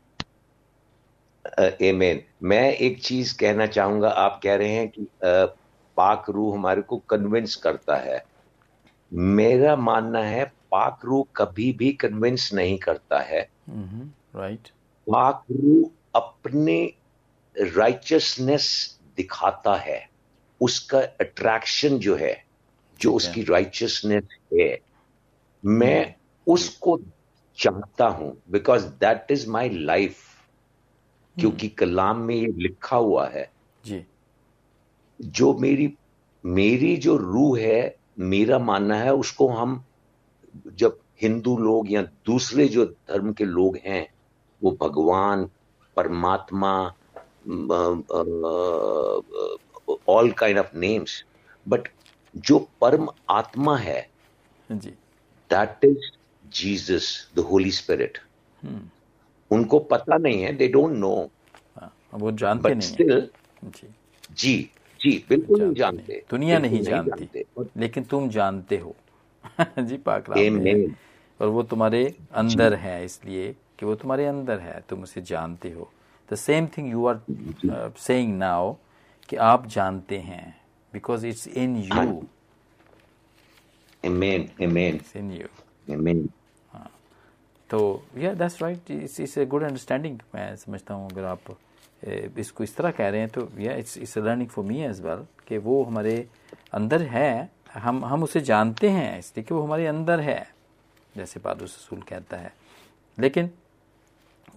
एमेन मैं एक चीज़ कहना चाहूँगा। आप कह रहे हैं कि पाक रूह हमारे को कन्विंस करता है। मेरा मानना है पाक रूह कभी भी कन्विंस नहीं करता है।
राइट
पाक रूह अपने राइचसनेस दिखाता है उसका अट्रैक्शन जो है जो उसकी राइचसनेस है मैं उसको चाहता हूँ because that is my life क्योंकि कलाम में ये लिखा हुआ है
जी।
जो मेरी मेरी जो रूह है मेरा मानना है उसको हम जब हिंदू लोग या दूसरे जो धर्म के लोग हैं वो Bhagwan Parmatma all kind of names but जो परम आत्मा है
जी।
That is Jesus the Holy Spirit उनको पता नहीं है दे डोंट नो
वो जानते नहीं हैं। जी।
जी जी बिल्कुल नहीं
जानते
जानते।
दुनिया नहीं जानती
और
लेकिन तुम जानते हो। जी पाक। और वो तुम्हारे अंदर है इसलिए कि वो तुम्हारे अंदर है तुम उसे जानते हो। The same thing you are saying now कि आप जानते हैं because it's in you
Amen, amen,
it's in you
amen.
तो या that's right it's it's a good understanding मैं समझता हूँ अगर आप इसको इस तरह कह रहे हैं तो या it's it's learning for me as well कि वो हमारे अंदर है हम हम उसे जानते हैं इसलिए कि वो हमारे अंदर है जैसे पादुस रसूल कहता है। लेकिन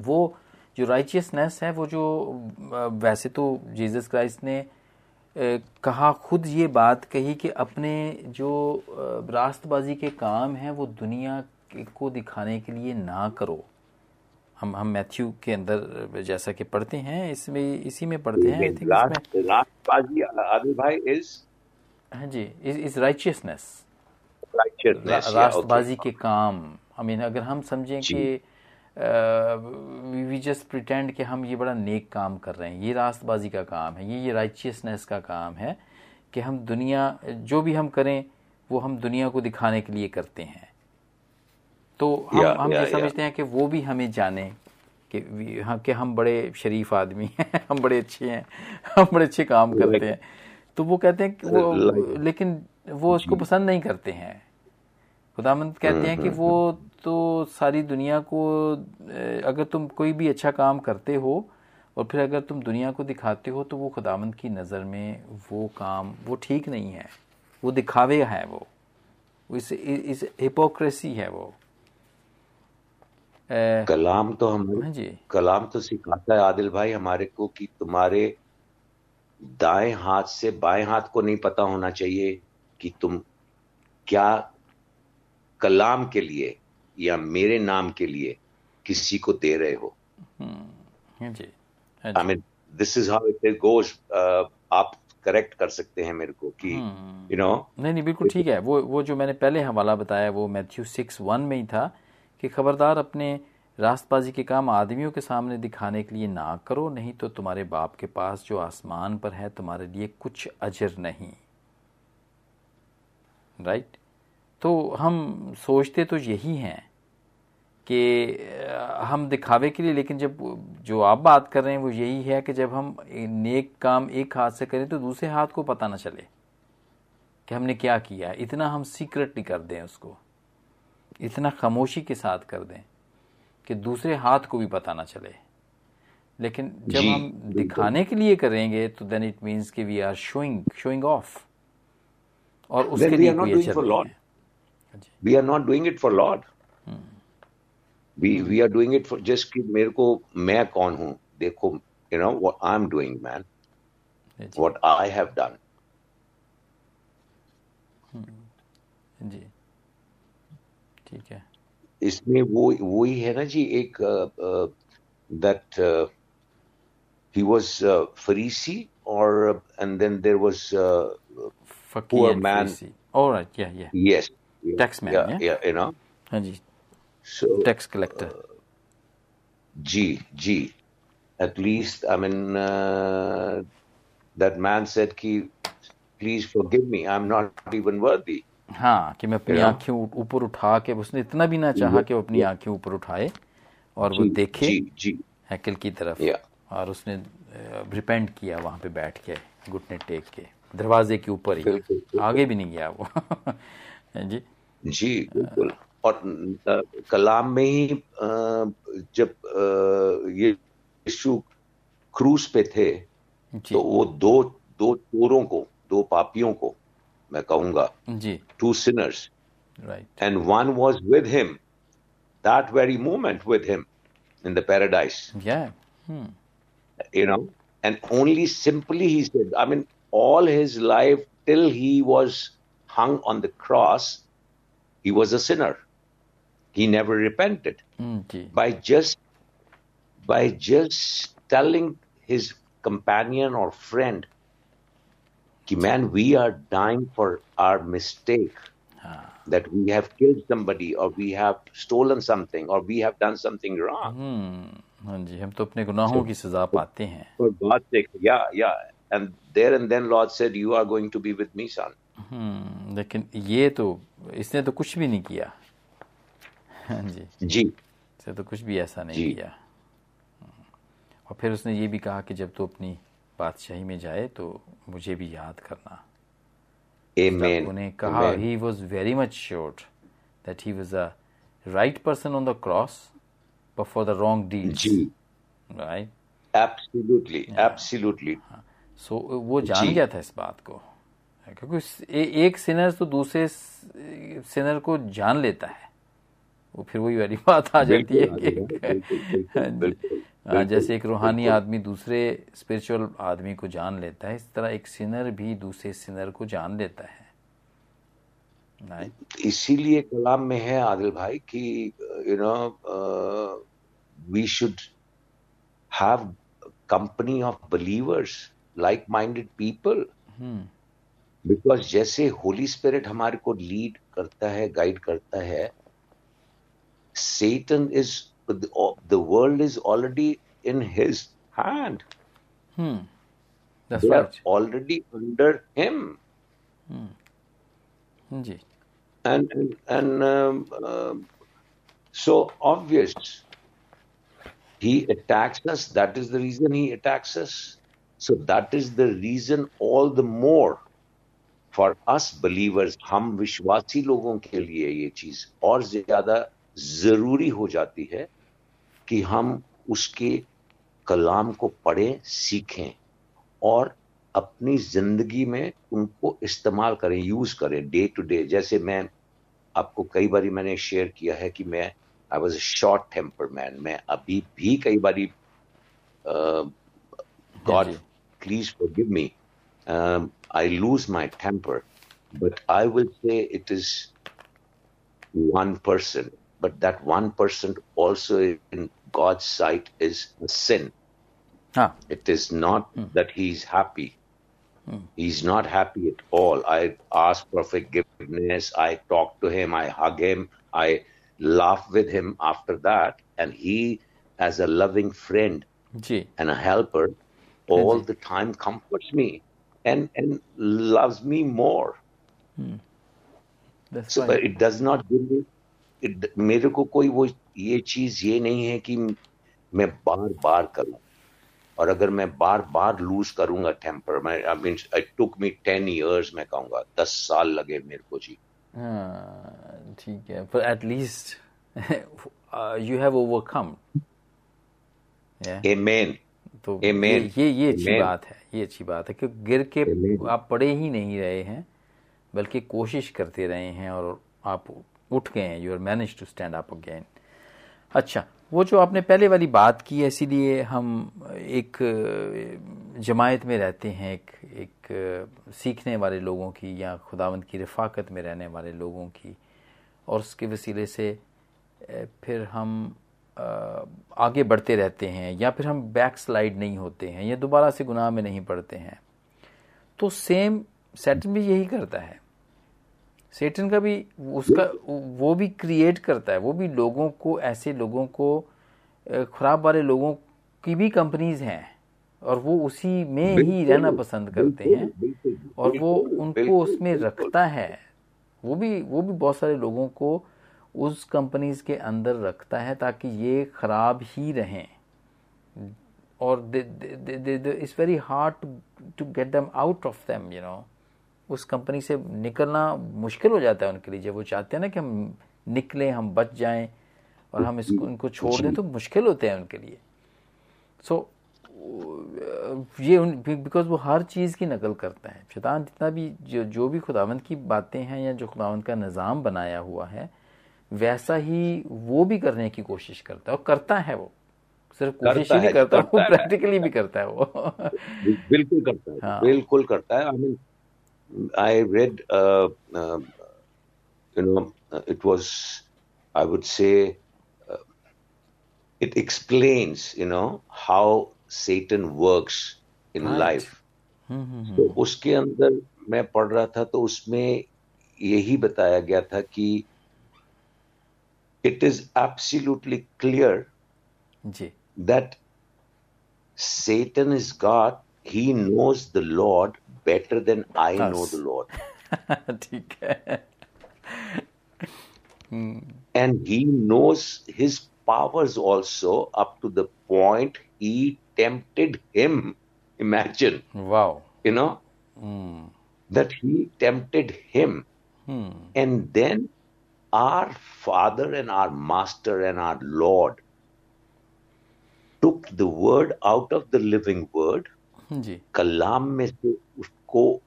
वो जो राइचियसनेस है वो जो वैसे तो जीसस क्राइस्ट ने कहा खुद ये बात कही कि अपने जो रास्तबाजी के काम हैं वो दुनिया को दिखाने के लिए ना करो। हम हम मैथ्यू के अंदर जैसा कि पढ़ते हैं इसमें इसी में पढ़ते हैं आई थिंक इसमें
Last, last आदिल भाई is
हाँ जी इज़ राइचियसनेस
righteousness.
रा, रास्तबाजी के काम। आई मीन अगर हम समझें कि वी जस्ट प्रिटेंड कि हम ये बड़ा नेक काम कर रहे हैं। ये रास्तबाजी का काम है ये ये राइचियसनेस का काम है कि हम दुनिया जो भी हम करें वो हम दुनिया को दिखाने के लिए करते हैं। तो हम
Yeah,
हम ये समझते हैं कि वो भी हमें जाने कि हाँ कि हम बड़े शरीफ आदमी हैं हम बड़े अच्छे हैं हम बड़े अच्छे काम करते हैं। तो वो कहते हैं कि वो लेकिन वो उसको पसंद नहीं करते हैं। खुदामंद कहते हैं कि वो तो सारी दुनिया को अगर तुम कोई भी अच्छा काम करते हो और फिर अगर तुम दुनिया को दिखाते हो तो वो खुदामंद की नज़र में वो काम वो ठीक नहीं है। वो दिखावे है वो। इस इस हिपोक्रेसी है वो।
कलाम तो हम
हाँ जी।
कलाम तो सिखाता है आदिल भाई हमारे को कि तुम्हारे दाएँ हाथ से बाएँ हाथ को नहीं पता होना चाहिए कि तुम क्या कलाम के लिए या मेरे नाम के लिए किसी को दे रहे हो।
जी I
mean this is how it goes आप करेक्ट कर सकते हैं मेरे को कि यू नो
नहीं नहीं बिल्कुल ठीक है। वो वो जो मैंने पहले हवाला बताया वो मैथ्यू सिक्स वन में ही था कि खबरदार अपने रास्तबाजी के काम आदमियों के सामने दिखाने के लिए ना करो नहीं तो तुम्हारे बाप के पास जो आसमान पर है तुम्हारे लिए कुछ अजर नहीं। राइट तो हम सोचते तो यही हैं कि हम दिखावे के लिए लेकिन जब जो आप बात कर रहे हैं वो यही है कि जब हम नेक काम एक हाथ से करें तो दूसरे हाथ को पता ना चले कि हमने क्या किया। इतना हम सीक्रेटली कर दें उसको। इतना खामोशी के साथ कर दें कि दूसरे हाथ को भी पता ना चले। लेकिन जब हम दिखाने के लिए करेंगे तो देन इट मीन्स कि we are showing showing off और उसके लिए
we are not doing it for Lord we we are doing it for just कि मेरे को मैं कौन हूँ? देखो you know what I am doing man what I have done
जी। ठीक है।
इसमें वो वही है ना जी एक दैट ही वाज फरीसी और and then there was
poor man. all right yeah yeah. Tax man
या या यू नो
हाँ जी। टैक्स कलेक्टर
जी जी at least I mean that man said कि please forgive me I am not even worthy
हाँ कि मैं अपनी आँखें ऊपर उठा के उसने इतना भी ना चाहा कि अपनी आँखें ऊपर उठाए और वो देखे हैकल की तरफ़। और उसने uh, रिपेंट किया वहाँ पे बैठ के घुटने टेक के दरवाजे के ऊपर ही। आगे भी नहीं गया वो। हाँ जी।
जी बिल्कुल। और कलाम में ही जब ये यीशु क्रूज पे थे तो वो दो दो चोरों को दो पापियों को मैं कहूँगा
जी।
Two sinners
right
and one was with him that very moment with him in the paradise you know and only simply he said i mean all his life till he was hung on the cross he was a sinner he never repented
mm,
by just by just telling his companion or friend man we are dying for our mistake ah. that we have killed somebody or we have stolen something or we have done something wrong
hmm. हाँ जी हम तो अपने गुनाहों की सजा पाते हैं
for God's sake yeah yeah and there and then Lord said you are going to be with me son
hmm. लेकिन ये तो इसने तो कुछ भी नहीं किया। हाँ जी।
जी।
से तो कुछ भी ऐसा नहीं किया। और फिर उसने ये भी कहा कि जब तू तो अपनी बादशाही में जाए तो मुझे भी याद करना।
Amen.
उन्हें कहा he was very much sure that he was a right person on the cross but for the wrong deed right
absolutely absolutely
so वो जान गया था इस बात को। क्योंकि एक सिनर तो दूसरे सिनर को जान लेता है। वो फिर वही वाली बात आ जाती है कि हाँ, जैसे एक रूहानी आदमी दूसरे स्पिरिचुअल आदमी को जान लेता है इस तरह एक सिनर भी दूसरे सिनर को जान लेता है।
इसीलिए कलाम में है आदिल भाई कि you know we should have company of believers like minded people because जैसे होली स्पिरिट हमारे को लीड करता है गाइड करता है Satan is the world is already in his hand already under him
ji
and and so obvious he attacks that is the reason he attacks so that is the reason all the more for us believers हम विश्वासी लोगों के लिए ये चीज़ और ज़्यादा ज़रूरी हो जाती है कि हम उसके कलाम को पढ़ें सीखें और अपनी ज़िंदगी में उनको इस्तेमाल करें यूज़ करें डे टू डे। जैसे मैं आपको कई बार मैंने शेयर किया है कि मैं I was short temper man मैं अभी भी कई बार God please forgive um, I lose my temper. But I will say it is one person. But that one person also in God's sight is a sin.
Ah.
It is not
mm.
that he's happy.
Mm.
He's not happy at all. I ask for forgiveness. I talk to him. I hug him. I laugh with him after that. And he, as a loving friend
Gee.
and a helper, all Gee. the time comforts me. And, and loves me more.
Hmm.
So, it does not give me it, मेरे को कोई वो ये चीज़ ये नहीं है कि मैं बार बार करूँ और अगर मैं बार बार लूज करूँगा टेम्पर मैं I mean it took me ten years मैं कहूँगा दस साल लगे मेरे को जी
हाँ, ठीक है पर at least you have overcome
Amen.
तो
Amen.
ये ये ये अच्छी बात है ये अच्छी बात है क्योंकि गिर के
Amen.
आप पड़े ही नहीं रहे हैं बल्कि कोशिश करते रहे हैं और आप उठ गए हैं you are manage to stand up again अच्छा वो जो आपने पहले वाली बात की है इसीलिए हम एक जमायत में रहते हैं एक एक सीखने वाले लोगों की या खुदावंद की रफाकत में रहने वाले लोगों की और उसके वसीले से फिर हम आगे बढ़ते रहते हैं या फिर हम बैक स्लाइड नहीं होते हैं या दोबारा से गुनाह में नहीं पड़ते हैं। तो सेम सेटन भी यही करता है। सेटन का भी उसका वो भी क्रिएट करता है। वो भी लोगों को ऐसे लोगों को खराब वाले लोगों की भी कंपनीज़ हैं और वो उसी में ही रहना पसंद करते हैं और वो उनको उसमें रखता है। वो भी वो भी बहुत सारे लोगों को उस कंपनीज़ के अंदर रखता है ताकि ये खराब ही रहें। और it's very hard to get them out of them you know उस कंपनी से निकलना मुश्किल हो जाता है उनके लिए। जब वो चाहते हैं ना कि हम निकलें हम बच जाएँ और हम इसको इनको छोड़ दें तो मुश्किल होते हैं उनके लिए। सो so, ये बिकॉज़ वो हर चीज़ की नकल करता है। शैतान जितना भी जो जो भी खुदावंद की बातें हैं या जो खुदावंद का निज़ाम बनाया हुआ है वैसा ही वो भी करने की कोशिश करता है और करता है वो सिर्फ़ कोशिश
करता
ही नहीं
है,
करता वो। प्रैक्टिकली भी करता है वो
बिल्कुल करता है
हाँ।
बिल्कुल करता है I mean I read you know it was I would say it explains you know how satan works in
Right.
life
हम्म।
तो उसके अंदर मैं पढ़ रहा था तो उसमें यही बताया गया था कि it is absolutely clear that Satan is God. He knows the Lord better than I
Us.
know the Lord. and he knows his powers also up to the point he tempted him. Imagine.
Wow.
You know? That he tempted him.
Hmm.
And then our Father and our Master and our Lord took the word out of the living word.
जी।
कलाम में से उसको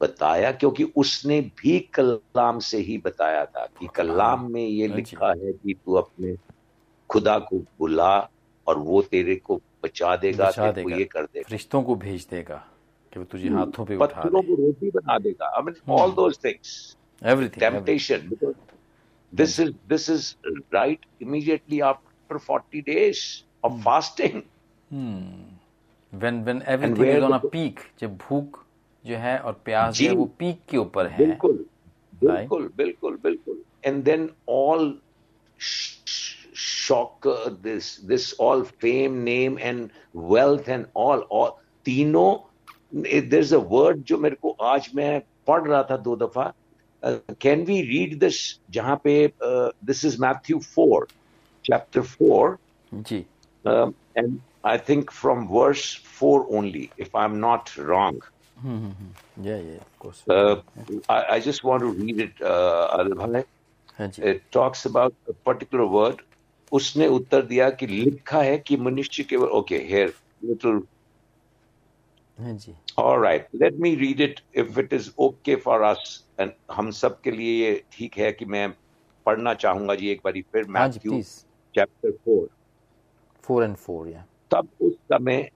बताया क्योंकि उसने भी कलाम से ही बताया था कि कलाम में ये
हाँ।
लिखा है कि तू अपने खुदा को बुला और वो तेरे को बचा देगा
बचा
को
देगा।
ये कर देगा।
रिश्तों को भेज देगा कि वो तुझे हाथों पे उठा
पत्थरों को रोटी बना देगा। I mean all those things
everything
temptation because this is this is right immediately after 40 days of fasting
when when everything
where
is on a
the-
peak जब भूख जो है और प्यास
जी।
है वो पीक के ऊपर है
बिल्कुल बिल्कुल बिल्कुल बिल्कुल and then all shock uh, this this all fame name and wealth and all all तीनों there's a word जो मेरे को आज मैं पढ़ रहा था दो दफ़ा कैन वी रीड दिस जहां पे this is Matthew 4 chapter 4
ji
um, and I think from verse 4 only if I'm not wrong
yeah yeah of course
Uh, I, I just want to read it, uh, Adil Bhai.
हाँ जी
It talks about a particular word. उसने उत्तर दिया कि लिखा है कि मनुष्य केवल okay here little
हाँ जी
all right let me read it if it is okay for us and हम सब के लिए ये ठीक है कि मैं पढ़ना चाहूँगा जी एक बार फिर
Matthew
chapter four
four and four या
तब उस समय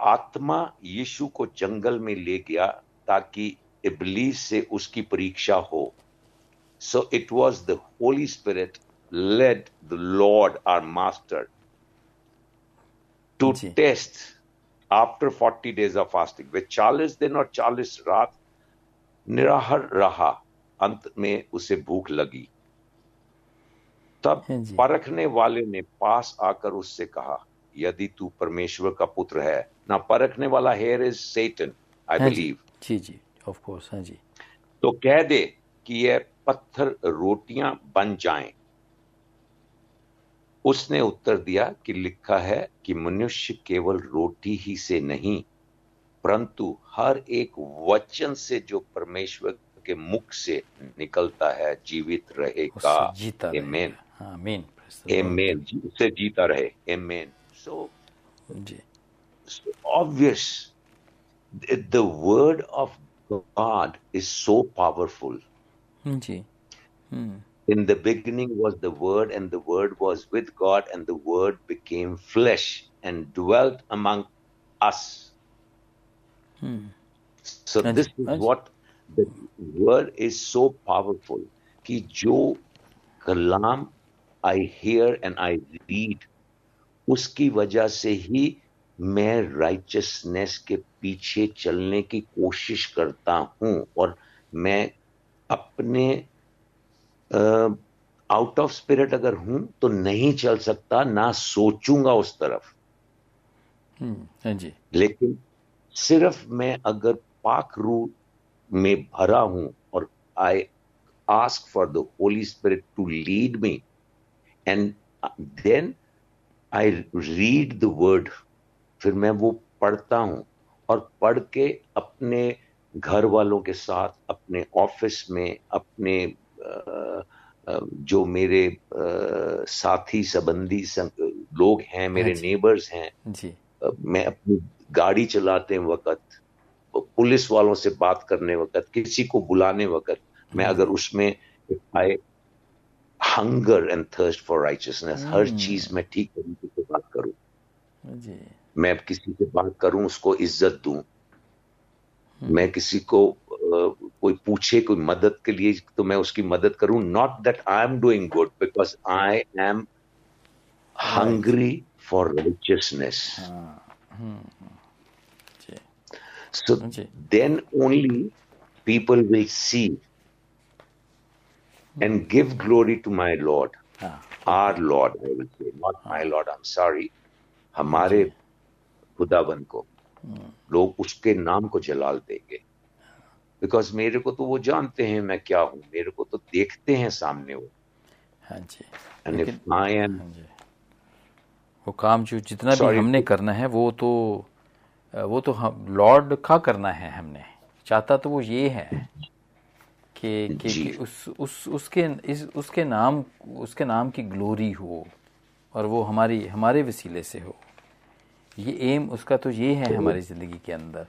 आत्मा यीशु को जंगल में ले गया ताकि इबलीस से उसकी परीक्षा हो। So it was the Holy Spirit led the Lord our master
to
test after forty days of fasting वे चालीस दिन और चालीस रात निराहार रहा। अंत में उसे भूख लगी। तब
हाँ
परखने वाले ने पास आकर उससे कहा यदि तू परमेश्वर का पुत्र है ना परखने वाला हेयर इज़ सेटन आई
हाँ
बिलीव
जी जी। ऑफ़ कोर्स हाँ जी।
तो कह दे कि यह पत्थर रोटियाँ बन जाएँ। उसने उत्तर दिया कि लिखा है कि मनुष्य केवल रोटी ही से नहीं परंतु हर एक वचन से जो परमेश्वर के मुख से निकलता है जीवित रहेगा
जीता
Amen.
आमीन
Amen. उससे जीता रहे Amen. So,
ji.
The, the word of God is so powerful.
Ji hmm
In the beginning was the Word, and the Word was with God, and the Word became flesh and dwelt among us.
Hmm
So
Yes,
this is
yes.
what the Word is so powerful. कि जो कलाम I hear and I read, उसकी वजह से ही मैं richness के पीछे चलने की कोशिश करता हूँ और मैं अपने आउट ऑफ़ स्पिरिट अगर हूँ तो नहीं चल सकता ना सोचूँगा उस तरफ़
हम्म हाँ जी
लेकिन सिर्फ़ मैं अगर पाक रू में भरा हूँ और I ask for the Holy Spirit to lead me and then I read the word फिर मैं वो पढ़ता हूँ और पढ़ के अपने घर वालों के साथ अपने ऑफ़िस में अपने जो मेरे साथी संबंधी लोग हैं मेरे
हाँ
नेबर्स हैं
जी।
मैं अपनी गाड़ी चलाते वक्त पुलिस वालों से बात करने वक्त किसी को बुलाने वक्त मैं अगर उसमें I hunger and thirst for righteousness her
hmm.
चीज़ में ठीक तरीके से बात करूँ।
जी।
मैं किसी से बात करूँ उसको इज़्ज़त दूँ। मैं किसी को कोई पूछे कोई मदद के लिए तो मैं उसकी मदद करूँ। Not that I am doing good because I am hungry
for righteousness hmm.
So then only people will see and give glory to my Lord,
हाँ
our Lord, I will say, not my Lord, I'm sorry. हमारे खुदावन को। लोग उसके नाम को जलाल देंगे। Because मेरे को तो वो जानते हैं मैं क्या हूँ। मेरे को तो देखते हैं सामने वो।
हाँ जी।
एंड इफ़ आई एम
वो काम जो जितना भी हमने करना है वो तो वो तो हम लॉर्ड का करना है हमने। चाहता तो वो ये है कि कि, कि उस उस उसके इस उसके नाम उसके नाम की ग्लोरी हो और वो हमारी हमारे वसीले से हो। ये एम उसका तो ये है हमारी ज़िंदगी के अंदर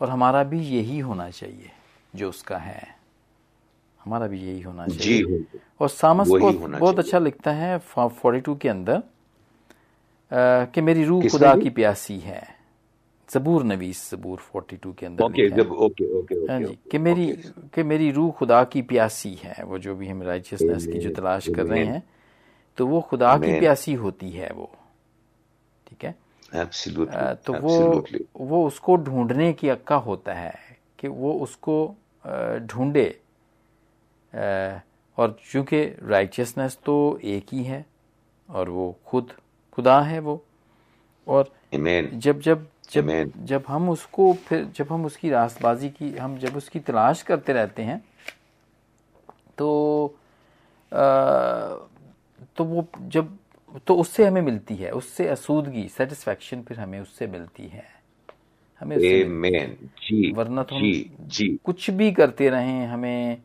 और हमारा भी यही होना चाहिए जो उसका है। हमारा भी यही होना चाहिए। और सामस
को
बहुत। अच्छा लिखता है फोर्टी टू के अंदर कि मेरी रूह खुदा की प्यासी है। जबूर नवीस जबूर फोर्टी टू के अंदर
ओके जब ओके ओके
हाँ जी कि मेरी कि मेरी रूह खुदा की प्यासी है वो जो भी हम राइचियसनेस की जो
Amen.
तलाश कर रहे
Amen.
हैं तो वो खुदा की
Amen.
प्यासी होती है वो। ठीक है?
एब्सोल्युटली
तो वो
एब्सोल्युटली
वो उसको ढूँढने की अक्का होता है कि वो उसको ढूंढे। और चूँकि राइचियसनेस तो एक ही है और वो खुद खुदा है वो। और
आमेन
जब जब जब
Amen.
जब हम उसको फिर जब हम उसकी रास्तबाजी की हम जब उसकी तलाश करते रहते हैं तो अ, तो वो जब तो उससे हमें मिलती है उससे असूदगी सेटिस्फेक्शन फिर हमें उससे मिलती है हमें है।
जी
वरना तो हम
जी जी
कुछ भी करते रहें हमें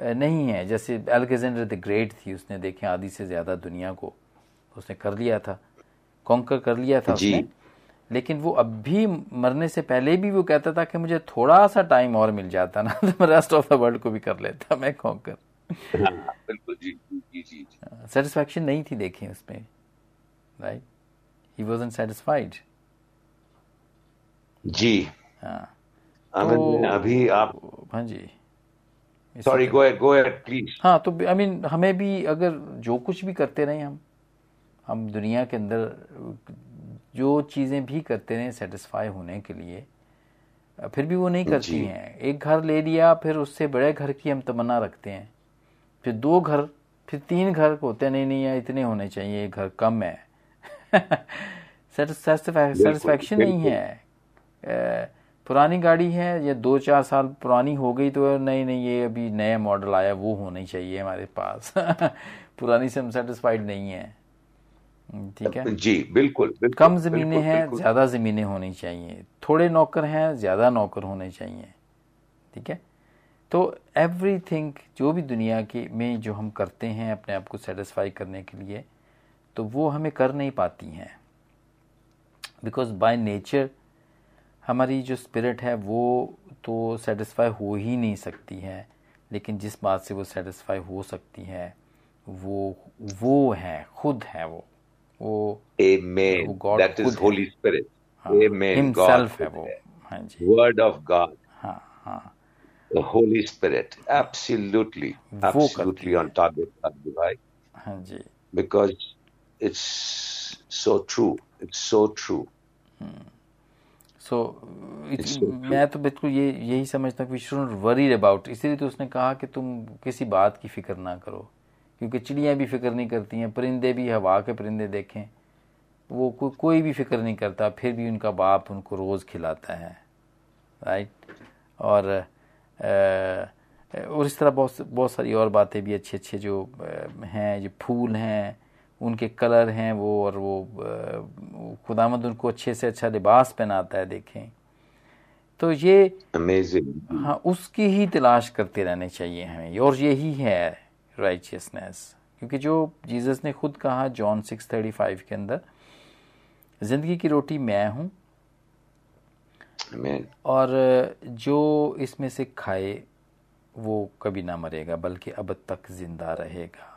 नहीं है जैसे एलेक्जेंडर द ग्रेट थी उसने देखे आधी से ज़्यादा दुनिया को उसने कर लिया था कॉन्कर कर लिया था
जी।
उसने लेकिन वो अब भी मरने से पहले भी वो कहता था कि मुझे थोड़ा सा टाइम और मिल जाता ना तो मैं रेस्ट ऑफ़ द वर्ल्ड को भी कर लेता मैं कॉन्कर
हाँ, बिल्कुल जी जी जी जी जी।
सेटिस्फैक्शन नहीं थी देखें उसमें राइट ही वॉजन सेटिस्फाइड
जी।
हाँ
अमिन अभी आप
हाँ जी
सॉरी गो गो प्लीज़
हाँ तो आई I मीन mean, हमें भी अगर जो कुछ भी करते रहे हम हम दुनिया के अंदर जो चीज़ें भी करते रहे सेटिस्फाई होने के लिए फिर भी वो नहीं करती। हैं। एक घर ले लिया फिर उससे बड़े घर की हम तमन्ना रखते हैं। फिर दो घर फिर तीन घर होते हैं, नहीं नहीं यार इतने होने चाहिए एक घर कम है। सेटिस्फैक्शन नहीं है। पुरानी गाड़ी है ये दो चार साल पुरानी हो गई तो नहीं नहीं ये अभी नया मॉडल आया वो होनी चाहिए हमारे पास। पुरानी से हम सेटिस्फाइड नहीं है। ठीक है?
जी बिल्कुल, बिल्कुल
कम जमीनें हैं ज़्यादा जमीनें होनी चाहिए। थोड़े नौकर हैं ज़्यादा नौकर होने चाहिए। ठीक है? तो एवरीथिंग जो भी दुनिया के में जो हम करते हैं अपने आप को सेटिस्फाई करने के लिए तो वो हमें कर नहीं पाती हैं। बिकॉज़ बाय नेचर हमारी जो स्पिरिट है वो तो सेटिस्फाई हो ही नहीं सकती है। लेकिन जिस बात से वो सेटिस्फाई हो सकती है वो वो है खुद है वो। वो
Amen. वो God That is Holy Spirit.
हाँ, Amen. Himself God है वो हाँ जी
Word of God.
हाँ हाँ
The Holy Spirit. Absolutely. Absolutely on target, भाई.
हाँ जी.
Because it's so true. It's so true.
So so, मैं तो बिल्कुल ये यही समझता हूँ वी वरी अबाउट इसीलिए तो उसने कहा कि तुम किसी बात की फ़िक्र ना करो क्योंकि चिड़ियाँ भी फ़िक्र नहीं करती हैं परिंदे भी हवा के परिंदे देखें। वो को, कोई भी फ़िक्र नहीं करता फिर भी उनका बाप उनको रोज़ खिलाता है राइट और और इस तरह बहुत बहुत सारी और बातें भी अच्छे अच्छे जो हैं जो फूल हैं उनके कलर हैं वो और वो खुदामद उनको अच्छे से अच्छा लिबास पहनाता है देखें। तो ये
अमेजिंग
हाँ उसकी ही तलाश करते रहने चाहिए हमें और यही है। राइचियसनेस क्योंकि जो जीसस ने खुद कहा जॉन सिक्स थर्टी फाइव के अंदर ज़िंदगी की रोटी मैं हूँ और जो इसमें से खाए वो कभी ना मरेगा बल्कि अब तक ज़िंदा रहेगा।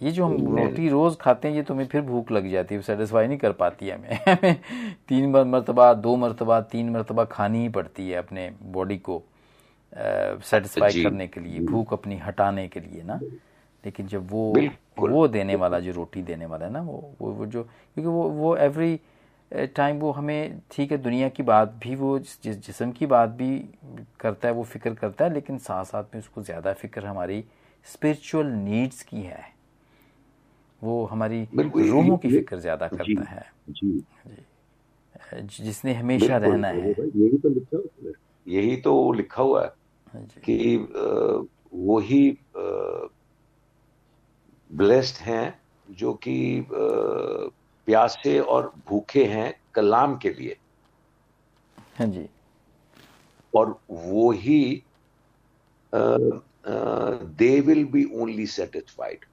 ये जो हम रोटी रोज खाते हैं ये तुम्हें फिर भूख लग जाती है सेटिस्फाई नहीं कर पाती है हमें। हमें तीन बार मरतबा दो मरतबा तीन मरतबा खानी ही पड़ती है अपने बॉडी को सेटिस्फाई करने के लिए भूख अपनी हटाने के लिए ना। लेकिन जब वो वो देने वाला जो रोटी देने वाला है ना वो वो, वो जो क्योंकि वो वो एवरी टाइम वो हमें ठीक है दुनिया की बात भी वो जिस जिसम की बात भी करता है वो फ़िक्र करता है लेकिन साथ साथ में उसको ज़्यादा फ़िक्र हमारी स्पिरिचुअल नीड्स की है। वो हमारी रूहों की फ़िक्र ज़्यादा करता है। जी, जी। जिसने हमेशा रहना है।
यही तो लिखा यही तो लिखा हुआ है हाँ कि वो ही ब्लेस्ड हैं जो कि प्यासे और भूखे हैं कलाम के लिए।
हाँ जी।
और वो ही they will be only satisfied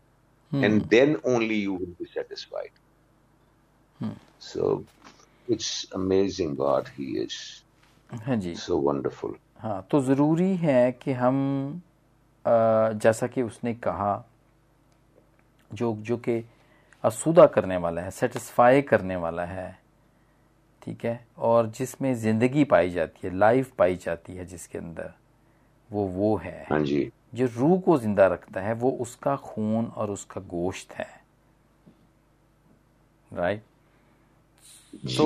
and then only you will be satisfied so it's amazing God he is
हाँ जी।
सो वंडरफुल
हाँ तो ज़रूरी है कि हम जैसा कि उसने कहा जो जो कि असुदा करने वाला है सेटिस्फाई करने वाला है ठीक है? और जिसमें ज़िंदगी पाई जाती है लाइफ पाई जाती है जिसके अंदर वो वो है।
हाँ जी।
जो रूह को ज़िंदा रखता है वो उसका खून और उसका गोश्त है। राइट तो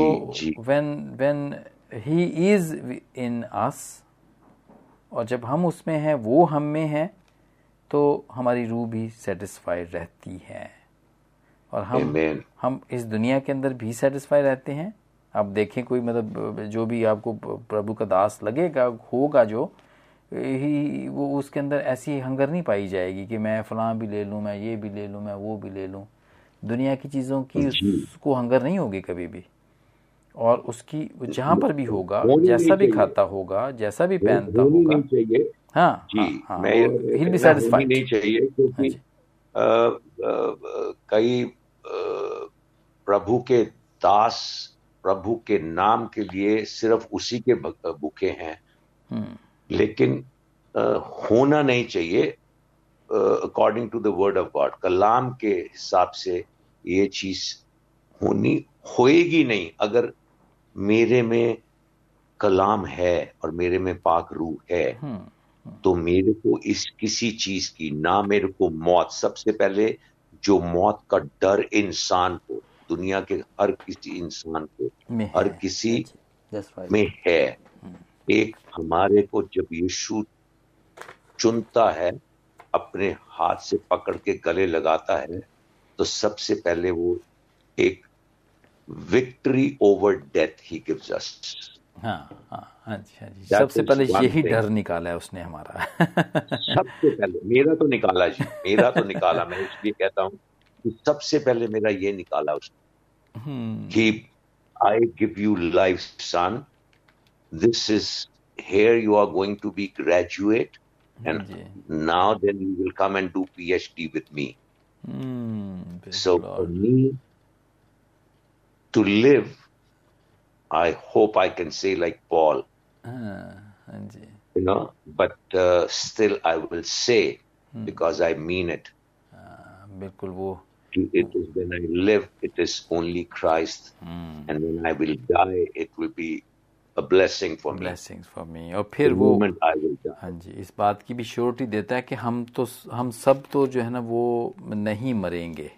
when when he is in us और जब हम उसमें हैं वो हम में है तो हमारी रूह भी सेटिस्फाइड रहती है। और हम Amen. हम इस दुनिया के अंदर भी सेटिस्फाई रहते हैं। आप देखें कोई मतलब जो भी आपको प्रभु का दास लगेगा होगा जो ही वो उसके अंदर ऐसी हंगर नहीं पाई जाएगी कि मैं फलां भी ले लूँ मैं ये भी ले लूँ मैं वो भी ले लूँ। दुनिया की चीज़ों की उसको हंगर नहीं होगी कभी भी। और उसकी जहाँ पर भी होगा जैसा भी खाता होगा जैसा भी पहनता होगा। हाँ जी हाँ, हाँ, मैं
नहीं चाहिए क्योंकि हाँ कई प्रभु के दास प्रभु के नाम के लिए सिर्फ़ उसी के भूखे हैं। हम्म। लेकिन आ, होना नहीं चाहिए according to the word of God कलाम के हिसाब से ये चीज़ होनी होएगी नहीं अगर मेरे में कलाम है और मेरे में पाक रूह है। हम्म। तो मेरे को इस किसी चीज़ की ना मेरे को मौत। सबसे पहले जो मौत का डर इंसान को दुनिया के हर किसी इंसान को हर किसी में है। हम्म। एक हमारे को जब यीशु चुनता है अपने हाथ से पकड़ के गले लगाता है तो सबसे पहले वो एक victory over death he gives us.
हाँ हाँ हाँ जी हाँ सबसे पहले यही. डर निकाला है उसने हमारा
सबसे पहले मेरा तो निकाला जी मेरा तो निकाला मैं इसलिए कहता हूँ कि सबसे पहले मेरा ये निकाला उसने
हम्म,
कि I give you life, son. This is here you are going to be graduate, and
ji
now then you will come and do PhD with me.
Hmm, praise
So I hope I can say like Paul,
हाँ हाँ जी
you know, but uh, still I will say because I mean it.
हाँ, बिल्कुल वो
It is when I live, it is only Christ,
hmm,
and when I will die, it will be a blessing for me.
Blessings for me और
The
फिर वो
moment I will die.
हाँ जी इस बात की भी श्योरिटी देता है कि हम तो हम सब तो जो है ना वो नहीं मरेंगे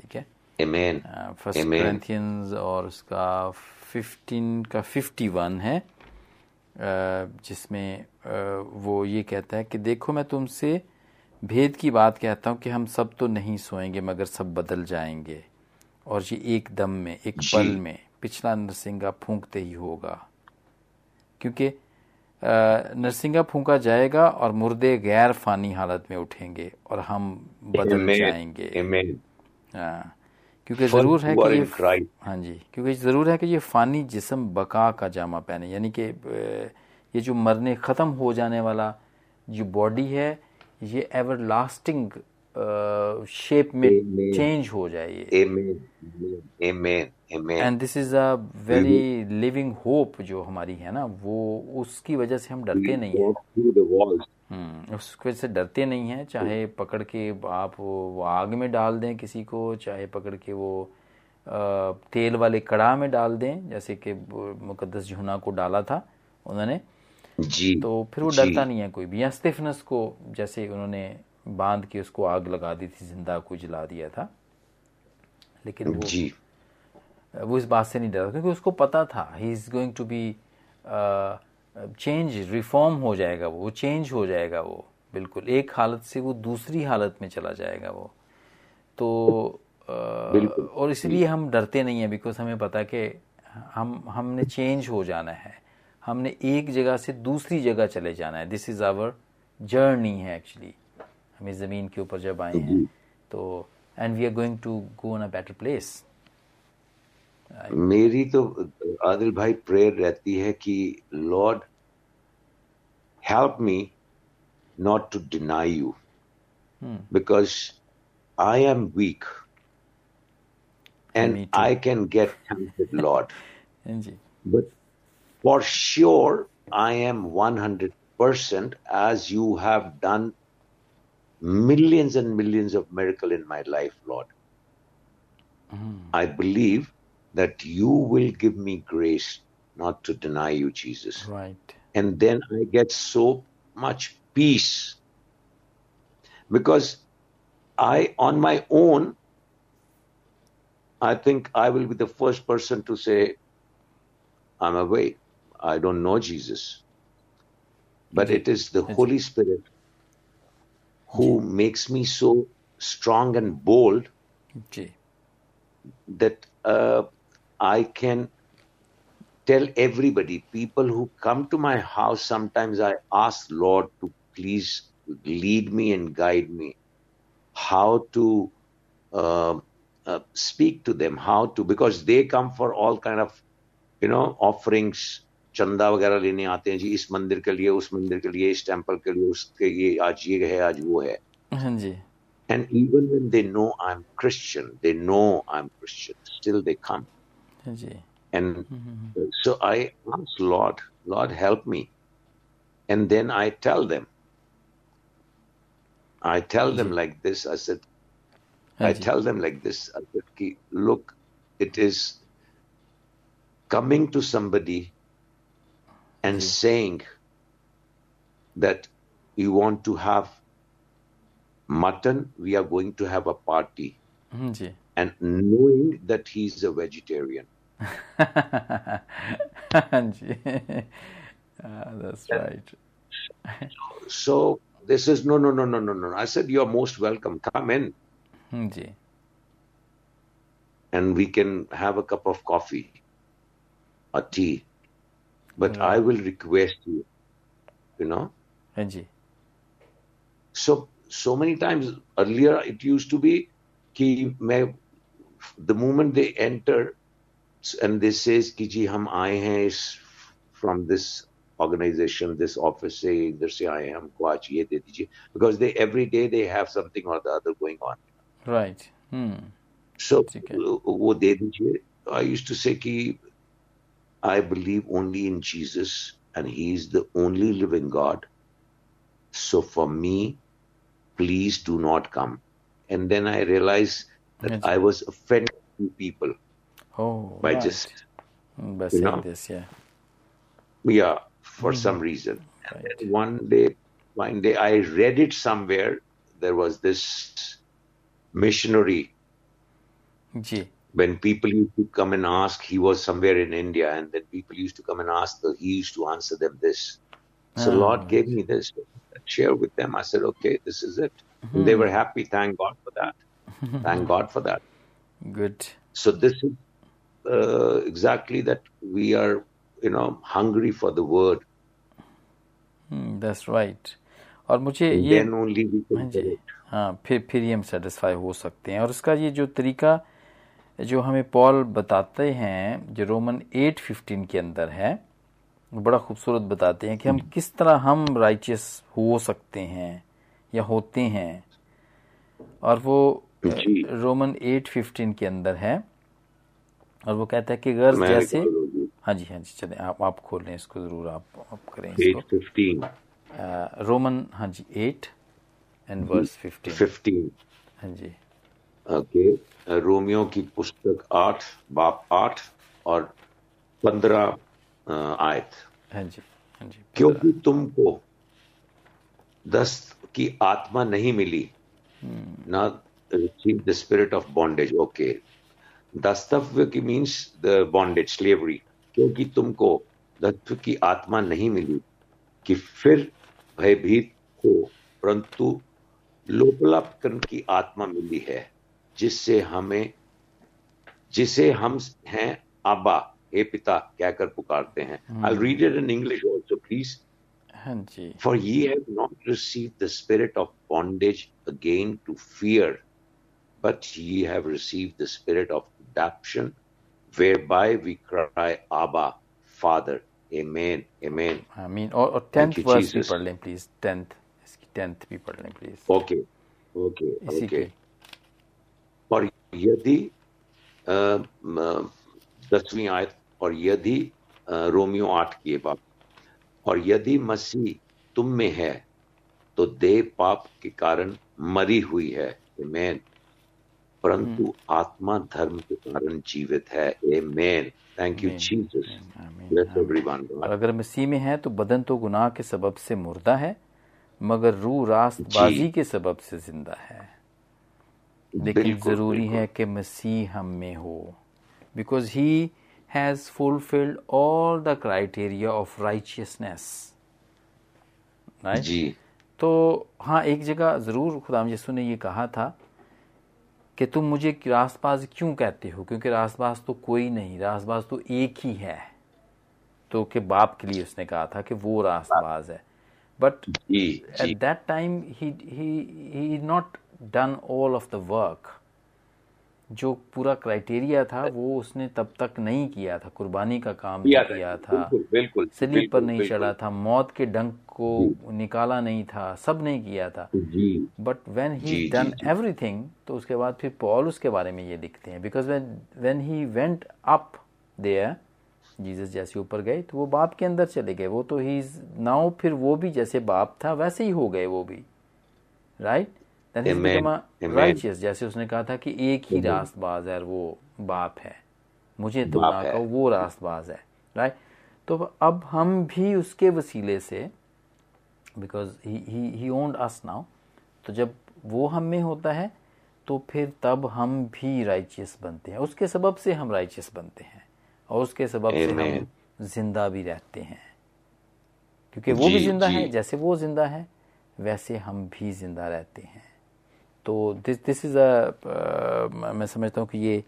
ठीक है
Amen.
First
Amen.
corinthians और उसका 15 का 51 है जिसमें वो ये कहता है कि देखो मैं तुमसे भेद की बात कहता हूँ कि हम सब तो नहीं सोएँगे मगर सब बदल जाएँगे और ये एक दम में एक पल में पिछला नरसिंगा फूंकते ही होगा क्योंकि नरसिंगा फूंका जाएगा और मुर्दे गैर फानी हालत में उठेंगे और हम बदल
Amen.
जाएँगे
Amen.
हाँ क्योंकि ज़रूर है
who
कि ये हाँ जी क्योंकि ज़रूर है कि ये फानी जिसम बका का जामा पहने यानी कि ये जो मरने ख़त्म हो जाने वाला जो बॉडी है ये एवर लास्टिंग शेप में चेंज हो जाए ये. And this is a very living hope जो हमारी है ना वो उसकी वजह से हम डरते नहीं हैं। हम्म, उसकी से डरते नहीं हैं चाहे पकड़ के आप वो आग में डाल दें किसी को चाहे पकड़ के वो तेल वाले कड़ा में डाल दें जैसे कि मुकदस यूहन्ना को डाला था उन्होंने।
जी
तो फिर वो डरता नहीं है कोई भी। या स्टिफनस को जैसे उन्होंने बाँध के उसको आग लगा दी थी ज़िंदा को जला दिया था। लेकिन वो
जी।
वो इस बात से नहीं डरा क्योंकि उसको पता था। He is going to be change reform हो जाएगा वो वो चेंज हो जाएगा वो बिल्कुल। एक हालत से वो दूसरी हालत में चला जाएगा वो। तो
बिल्कुल।
और इसलिए हम डरते नहीं हैं बिकॉज़ हमें पता है कि हम हमने चेंज हो जाना है। हमने एक जगह से दूसरी जगह चले जाना है। दिस इज़ आवर जर्नी है एक्चुअली हम इस ज़मीन के ऊपर जब आए हैं तो and we are going to go in a better place
मेरी तो आदिल भाई प्रेयर रहती है कि lord help me not to deny you because I am weak
Me
and
too.
I can get tempted lord
ji
But for sure, I am 100% as you have done millions and millions of miracle in my life, Lord. I believe that you will give me grace not to deny you, Jesus.
Right.
And then I get so much peace because I, on my own, I think I will be the first person to say, I'm away. I don't know Jesus. But it is the Holy. Spirit who makes me so strong and bold
okay.
that uh, I can tell everybody, people who come to my house, sometimes I ask Lord to please lead me and guide me how to uh, uh, speak to them, how to, because they come for all kind of, you know, offerings. चंदा वगैरह लेने आते हैं जी इस मंदिर के लिए उस मंदिर के लिए इस टेम्पल के लिए उसके ये आज ये है आज वो है
हाँ जी
and even when they know I'm Christian, they know I'm Christian, still they come.
हाँ जी
and mm-hmm. so I ask Lord, Lord, help me. And then I tell them, I tell them like this. I said, I tell them like this. I said, look, it is coming to somebody and saying that you want to have mutton, we are going to have a party. And knowing that he's a vegetarian
uh, that's yeah. right.
so they says, no, no, no, no, no, no. I said, you're most welcome. Come in.
Hmm,
and we can have a cup of coffee or tea. But yeah. I will request you, you know.
Ji.
So, so many times earlier it used to be, ki main, the moment they enter, and they says कि जी हम आए हैं इस from this organization this office से इधर से आए हैं हमको आज ये दे दीजिए because they every day they have something or the other going on
right hmm
so
ठीक है।
वो दे दीजिए I used to say कि I believe only in Jesus and he is the only living God so for me please do not come and then I realized that
Yes.
I was offending people
Oh,
by
right.
just
by saying you
know,
this, yeah.
yeah. for mm-hmm. some reason.
Right.
one day, one day, I read it somewhere. There was this missionary. When people used to come and ask, he was somewhere in India, and then people used to come and ask, he used to answer them this. So
oh.
Lord gave me this. Share with them. I said, okay, this is it. Mm-hmm. They hmm. were happy. Thank God for that. Thank God for that.
Good.
So this is uh, exactly that we are you know hungry for the word.
That's right और मुझे ये हाँ जी। हाँ फिर फिर ही हम satisfy हो सकते हैं। और इसका ये जो तरीका जो हमें पॉल बताते हैं जो रोमन 8:15 के अंदर है बड़ा खूबसूरत बताते हैं कि हम किस तरह हम राइचियस हो सकते हैं या होते हैं। और वो। रोमन 8:15 के अंदर है। और वो कहता है कि गर्ज जैसे हाँ जी हाँ जी चले आप आप खोल लें इसको ज़रूर आप आप करें इसको।
8:15
रोमन हाँ जी एट एंड वर्स फिफ्टीन
15
हाँ जी।
ओके रोमियो की पुस्तक 8 बाप आठ और 15 आयत।
हाँ जी हाँ जी
क्योंकि तुमको दस्त की आत्मा नहीं मिली ना receive the spirit of bondage okay दस्तव्य की मीन्स द बॉन्डेज स्लेवरी क्योंकि तुमको दत्व की आत्मा नहीं मिली कि फिर भयभीत हो परंतु लोकलापकरण की आत्मा मिली है जिससे हमें जिसे हम हैं आबा हे पिता कहकर पुकारते हैं। I read it in English
also please
for ji. Have not receive the spirit of bondage again to again but fear, have receive the spirit the spirit of adoption, whereby we cry, Abba, Father. Amen. Amen.
Mean
you,
verse भी
Jesus.
पढ़ लें please tenth इसकी tenth भी पढ़ लें please
Okay. Okay.
इसी
Okay. और यदि दसवीं आयत और यदि रोमियो आठ की बात और यदि मसीह तुम में है तो देह पाप के कारण मरी हुई है Amen. परंतु आत्मा धर्म के कारण जीवित है.
आमीन,
Bless
आमीन।
everyone.
और अगर मसीह में है तो बदन तो गुनाह के सबब से मुर्दा है मगर रूह रास्तबाजी। के सबब से ज़िंदा है। लेकिन ज़रूरी है कि मसीह हम में हो। Because he has fulfilled all the criteria of righteousness
जी।
तो हाँ एक जगह ज़रूर खुदाम यसु ने ये कहा था कि तुम मुझे रासबाज क्यों कहते हो? क्योंकि रासबाज तो कोई नहीं रासबाज तो एक ही है। तो के बाप के लिए उसने कहा था कि वो रासबाज है।
But
at that time he not done all of the not done all of the work जो पूरा क्राइटेरिया था वो उसने तब तक नहीं किया था। कुर्बानी का काम नहीं
किया
किया
था। बिल्कुल बिल्कुल
सलीब पर नहीं चढ़ा था। मौत के डंक को निकाला नहीं था। सब नहीं किया था।
But
when
he done.
Everything तो उसके बाद फिर पॉल उसके बारे में ये लिखते हैं। Because when he went up there Jesus जैसे ऊपर गए तो वो बाप के अंदर चले गए। वो तो ही नाउ फिर वो भी जैसे बाप था वैसे ही हो गए वो भी। Right then
Amen. Become.
Righteous जैसे उसने कहा था कि एक ही रास्तबाज है वो बाप है। मुझे तो ना
है।
कहो वो रास्तबाज है। राइट तो अब हम भी उसके वसीले से because he owned us now तो जब वो हम में होता है तो फिर तब हम भी राइचियस बनते हैं। उसके सबब से हम राइचियस बनते हैं और उसके सबब से हम
ज़िंदा
भी रहते हैं। क्योंकि वो भी ज़िंदा है जैसे वो ज़िंदा है वैसे हम भी ज़िंदा रहते हैं। तो दिस दिस इज़ अ मैं समझता हूँ कि ये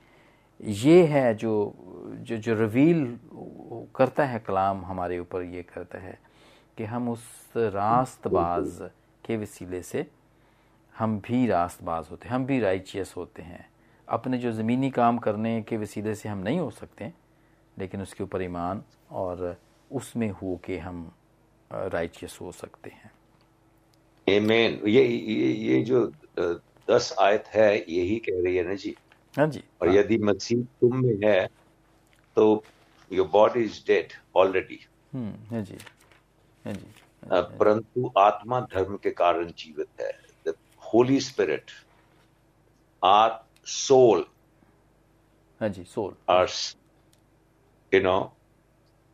ये है जो जो जो रिवील करता है कलाम हमारे ऊपर ये करता है कि हम उस रास्तबाज के वसीले से हम भी रास्तबाज होते हैं, हम भी राइचियस होते हैं। अपने जो ज़मीनी काम करने के वसीले से हम नहीं हो सकते, लेकिन उसके ऊपर ईमान और उसमें हो के हम राइचियस हो सकते हैं।
Amen. ये ये ये जो दस आयत है यही कह रही है ना जी।
हाँ जी।
और यदि मसीह तुम में है तो your body is dead already
हाँ जी हाँ जी
परंतु आत्मा धर्म के कारण जीवित है। The Holy Spirit or soul
हाँ जी soul
or you know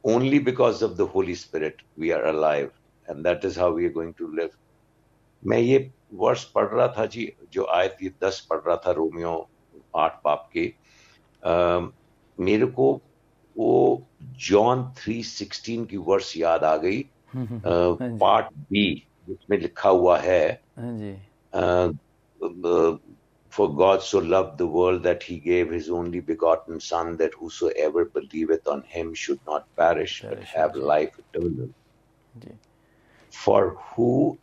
only because of the Holy Spirit we are alive, and that is how we are going to live. मैं ये वर्ष पढ़ रहा था जी जो आए ये दस पढ़ रहा था रोमियो आठ पाप के आ, मेरे को वो जॉन थ्री सिक्सटीन की वर्ष याद आ गई। आ, पार्ट बी जिसमें लिखा हुआ है for God so love the world that he gave his only begotten son that ever believe it on him should not perish but life for who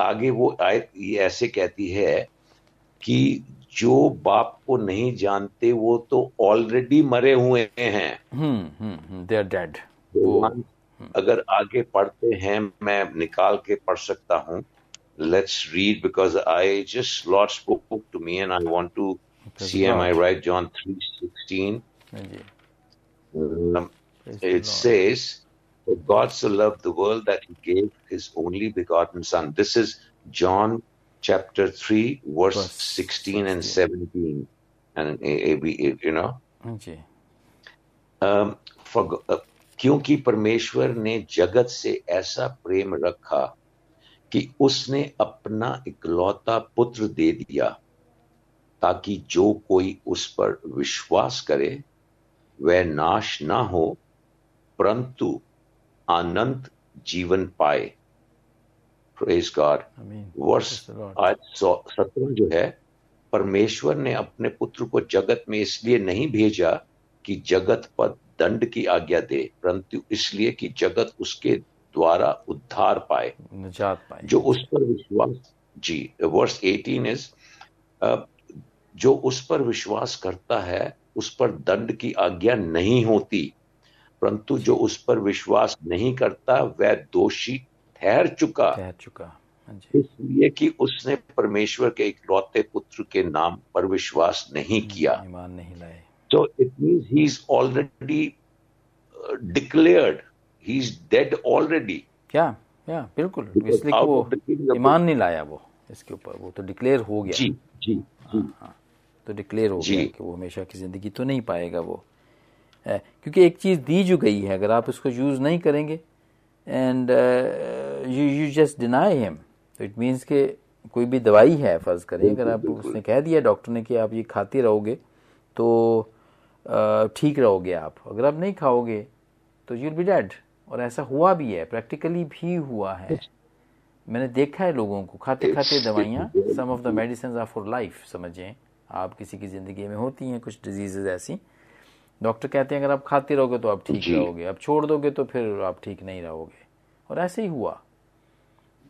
आगे वो आयत ये ऐसे कहती है कि जो बाप को नहीं जानते वो तो ऑलरेडी मरे हुए हैं।
दे आर डेड
अगर आगे पढ़ते हैं मैं निकाल के पढ़ सकता हूँ। Let's read because I just Lord spoke to me and I want to see am I right John three sixteen it says For God so loved the world that he gave his only begotten Son. This is John chapter 3, verse, verse 16, 16, and 17. And you know?
Okay.
Um, for, uh, क्योंकि परमेश्वर ने जगत से ऐसा प्रेम रखा कि उसने अपना इकलौता पुत्र दे दिया ताकि जो कोई उस पर विश्वास करे वह नाश ना हो परंतु अनंत जीवन पाए। प्रेज गॉड वर्ष आज सत्रह जो है परमेश्वर ने अपने पुत्र को जगत में इसलिए नहीं भेजा कि जगत पर दंड की आज्ञा दे परंतु इसलिए कि जगत उसके द्वारा उद्धार पाए।
निजात पाए
जो उस पर विश्वास जी वर्ष 18 इज़ जो उस पर विश्वास करता है उस पर दंड की आज्ञा नहीं होती। परंतु जो उस पर विश्वास नहीं करता वह दोषी ठहर चुका।
ठहर चुका। हाँ
इसलिए कि उसने परमेश्वर के इकलौते पुत्र के नाम पर विश्वास नहीं किया।
ईमान नहीं लाए।
तो it mean he is already declared he is dead already
क्या? या बिल्कुल। इसलिए वो ईमान नहीं लाया वो इसके ऊपर। वो तो डिक्लेयर हो गया।
जी जी जी।
हाँ, हाँ, तो डिक्लेयर हो गया कि वो हमेशा की ज़िंदगी तो नहीं पाएगा वो। क्योंकि एक चीज़ दी जो गई है अगर आप उसको यूज़ नहीं करेंगे and you you just deny him तो इट मीन्स के कोई भी दवाई है फ़र्ज़ करें अगर आप उसने कह दिया डॉक्टर ने कि आप ये खाते रहोगे तो ठीक रहोगे आप। अगर आप नहीं खाओगे तो यूल बी डेड और ऐसा हुआ भी है प्रैक्टिकली भी हुआ है। मैंने देखा है लोगों को खाते खाते दवाइयाँ some of the medicine are for life समझें। आप किसी की ज़िंदगी में होती हैं कुछ डिज़ीज़ ऐसी डॉक्टर कहते हैं अगर आप खाते रहोगे तो आप ठीक रहोगे आप छोड़ दोगे तो फिर आप ठीक नहीं रहोगे। और ऐसे ही हुआ।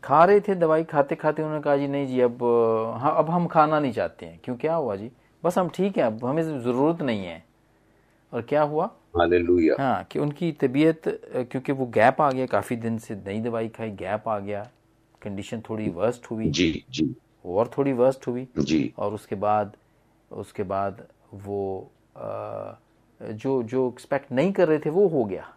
खा रहे थे दवाई खाते खाते उन्होंने कहा जी नहीं जी अब हाँ अब हम खाना नहीं चाहते हैं। क्यों क्या हुआ जी? बस हम ठीक है अब हमें ज़रूरत नहीं है। और क्या हुआ? हाँ कि उनकी तबीयत क्योंकि वो गैप आ गया काफ़ी दिन से नई दवाई खाई गैप आ गया। कंडीशन थोड़ी वर्स्ट हुई।
जी जी।
और थोड़ी वर्स्ट हुई।
जी।
और उसके बाद उसके बाद वो आ, जो जो एक्सपेक्ट नहीं कर रहे थे वो हो गया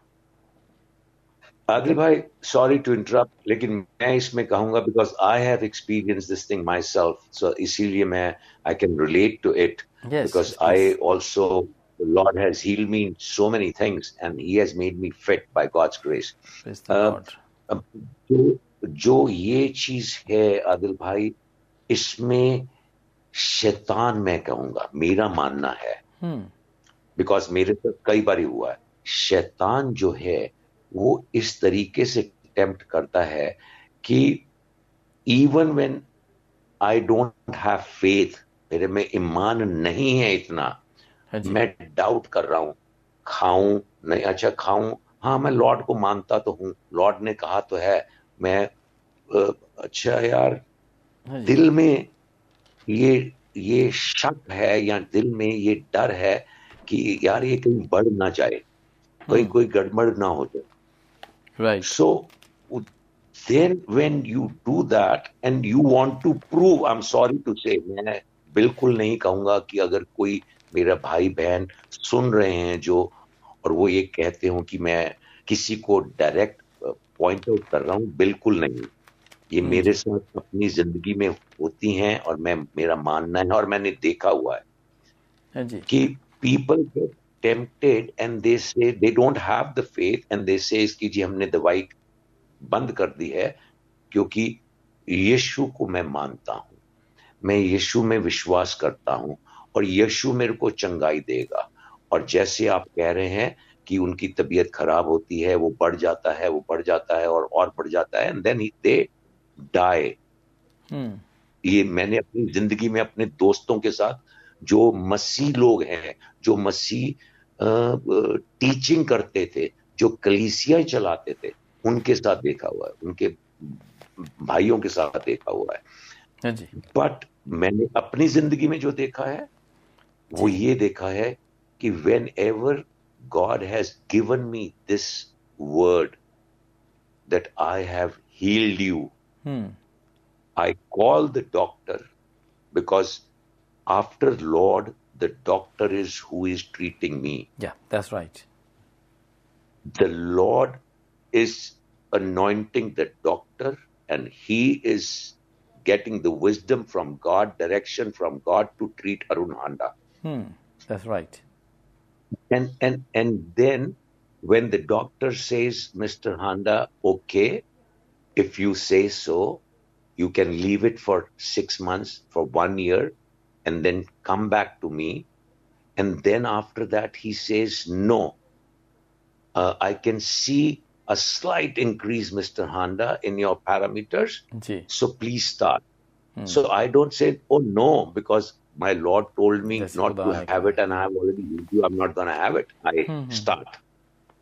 आदिल भाई सॉरी टू इंटरप्ट लेकिन मैं इसमें कहूँगा because I have experience this thing myself so इसीलिए मैं I can relate to it because I also Lord has healed me in so many things, and He has made me fit by God's grace.
Uh,
जो जो ये चीज़ है आदिल भाई इसमें शैतान मैं कहूँगा मेरा मानना है
hmm.
बिकॉज़ मेरे साथ कई बार हुआ है। शैतान जो है वो इस तरीके से अटेम्प्ट करता है कि even when I don't have faith मेरे में ईमान नहीं है इतना
हाँ
मैं डाउट कर रहा हूँ खाऊं नहीं अच्छा खाऊं हाँ मैं लॉर्ड को मानता तो हूँ लॉर्ड ने कहा तो है मैं अच्छा यार
हाँ
दिल में ये ये शक है या दिल में ये डर है कि यार ये कहीं बढ़ ना जाए कहीं कोई गड़बड़ ना हो जाए।
Right
So then when you do that and you want to prove, I'm sorry to say, मैं बिल्कुल नहीं कहूँगा कि अगर कोई मेरा भाई बहन सुन रहे हैं जो और वो ये कहते हो कि मैं किसी को डायरेक्ट पॉइंट आउट कर रहा हूँ बिल्कुल नहीं। ये मेरे साथ अपनी ज़िंदगी में होती हैं और मैं मेरा मानना है और मैंने देखा हुआ है
हाँ जी।
कि people get tempted and they say they don't have the faith and they say कि जी हमने दवाई बंद कर दी है क्योंकि यीशु को मैं मानता हूँ। मैं यीशु में विश्वास करता हूँ और यीशु मेरे को चंगाई देगा। और जैसे आप कह रहे हैं कि उनकी तबीयत खराब होती है वो बढ़ जाता है वो बढ़ जाता है और और बढ़ जाता है एंड देन दे डाई ये मैंने अपनी ज़िंदगी में अपने दोस्तों के साथ जो मसीह लोग हैं जो मसीह टीचिंग करते थे जो कलीसियाँ चलाते थे उनके साथ देखा हुआ है उनके भाइयों के साथ देखा हुआ है।
हाँ
बट मैंने अपनी ज़िंदगी में जो देखा है वो ये देखा है कि whenever God has given me this word that I have healed
you
I call the doctor because after Lord, the doctor is who is treating me.
Yeah, that's right.
The Lord is anointing the doctor, and he is getting the wisdom from God, direction from God to treat Arun Handa.
Hmm, that's right.
And and and then when the doctor says, Mr. Handa, okay, if you say so, you can leave it for six months, for one year, and then come back to me. And then after that, he says, No. Uh, I can see a slight increase, Mr. Honda, in your parameters.
Gee.
So please start. Hmm. So I don't say, Oh, no, because my Lord told me
That's
not to have it, and I have already you. I'm not going to have it. I hmm.
start.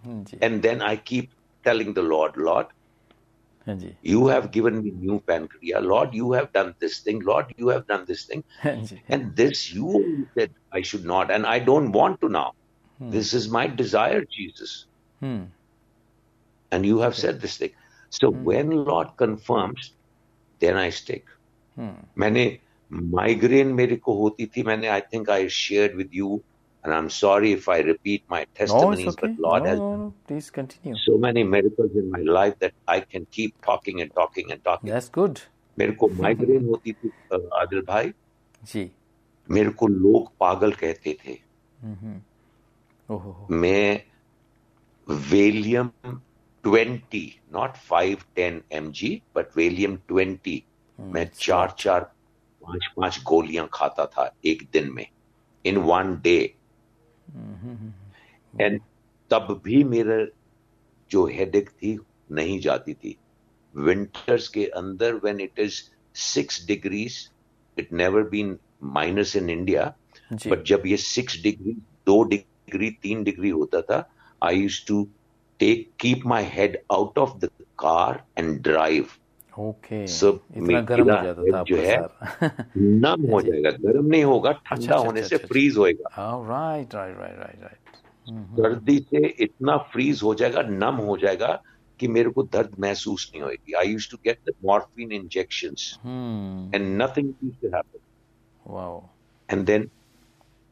Hmm.
And then I keep telling the Lord, Lord, you have given me new pancreas. Lord, you have done this thing. Lord, you have done this thing.
हाँ जी
And this you only said I should not. And I don't want to now. This is my desire, Jesus.
Hmm
And you have said this thing. So when Lord confirms, then I stick.
हम्म
मैंने migraine मेरे को होती थी मैंने I think I shared with you and I am sorry if I repeat my
No, okay.
but lord
no,
has
no, no. Please continue.
so many miracles in my life that I can keep talking and talking and talking.
That's good.
मेरे को migraine होती थी अ, आदिल भाई
जी
मेरे को लोग पागल कहते थे
हो
मैं Valium 20 not 5 10 mg but Valium 20 मैं चार चार पाँच पाँच गोलियाँ खाता था एक दिन में इन वन डे एंड तब भी मेरा जो हेडेक थी नहीं जाती थी। विंटर्स के अंदर when it is six degrees it never been minus in
India
but जब ये सिक्स डिग्री दो डिग्री तीन डिग्री होता था I use to take keep my head out of the car and drive
okay
सब
इतना गर्म हो जाता था
जो है नम हो जाएगा गर्म नहीं होगा ठंडा
अच्छा,
होने
अच्छा,
से
अच्छा,
फ्रीज होएगा।
Right right right right right
सर्दी से इतना फ्रीज हो जाएगा नम हो जाएगा कि मेरे को दर्द महसूस नहीं होगी I use to get the morphine injections
hmm.
And nothing use to happen
wow
And then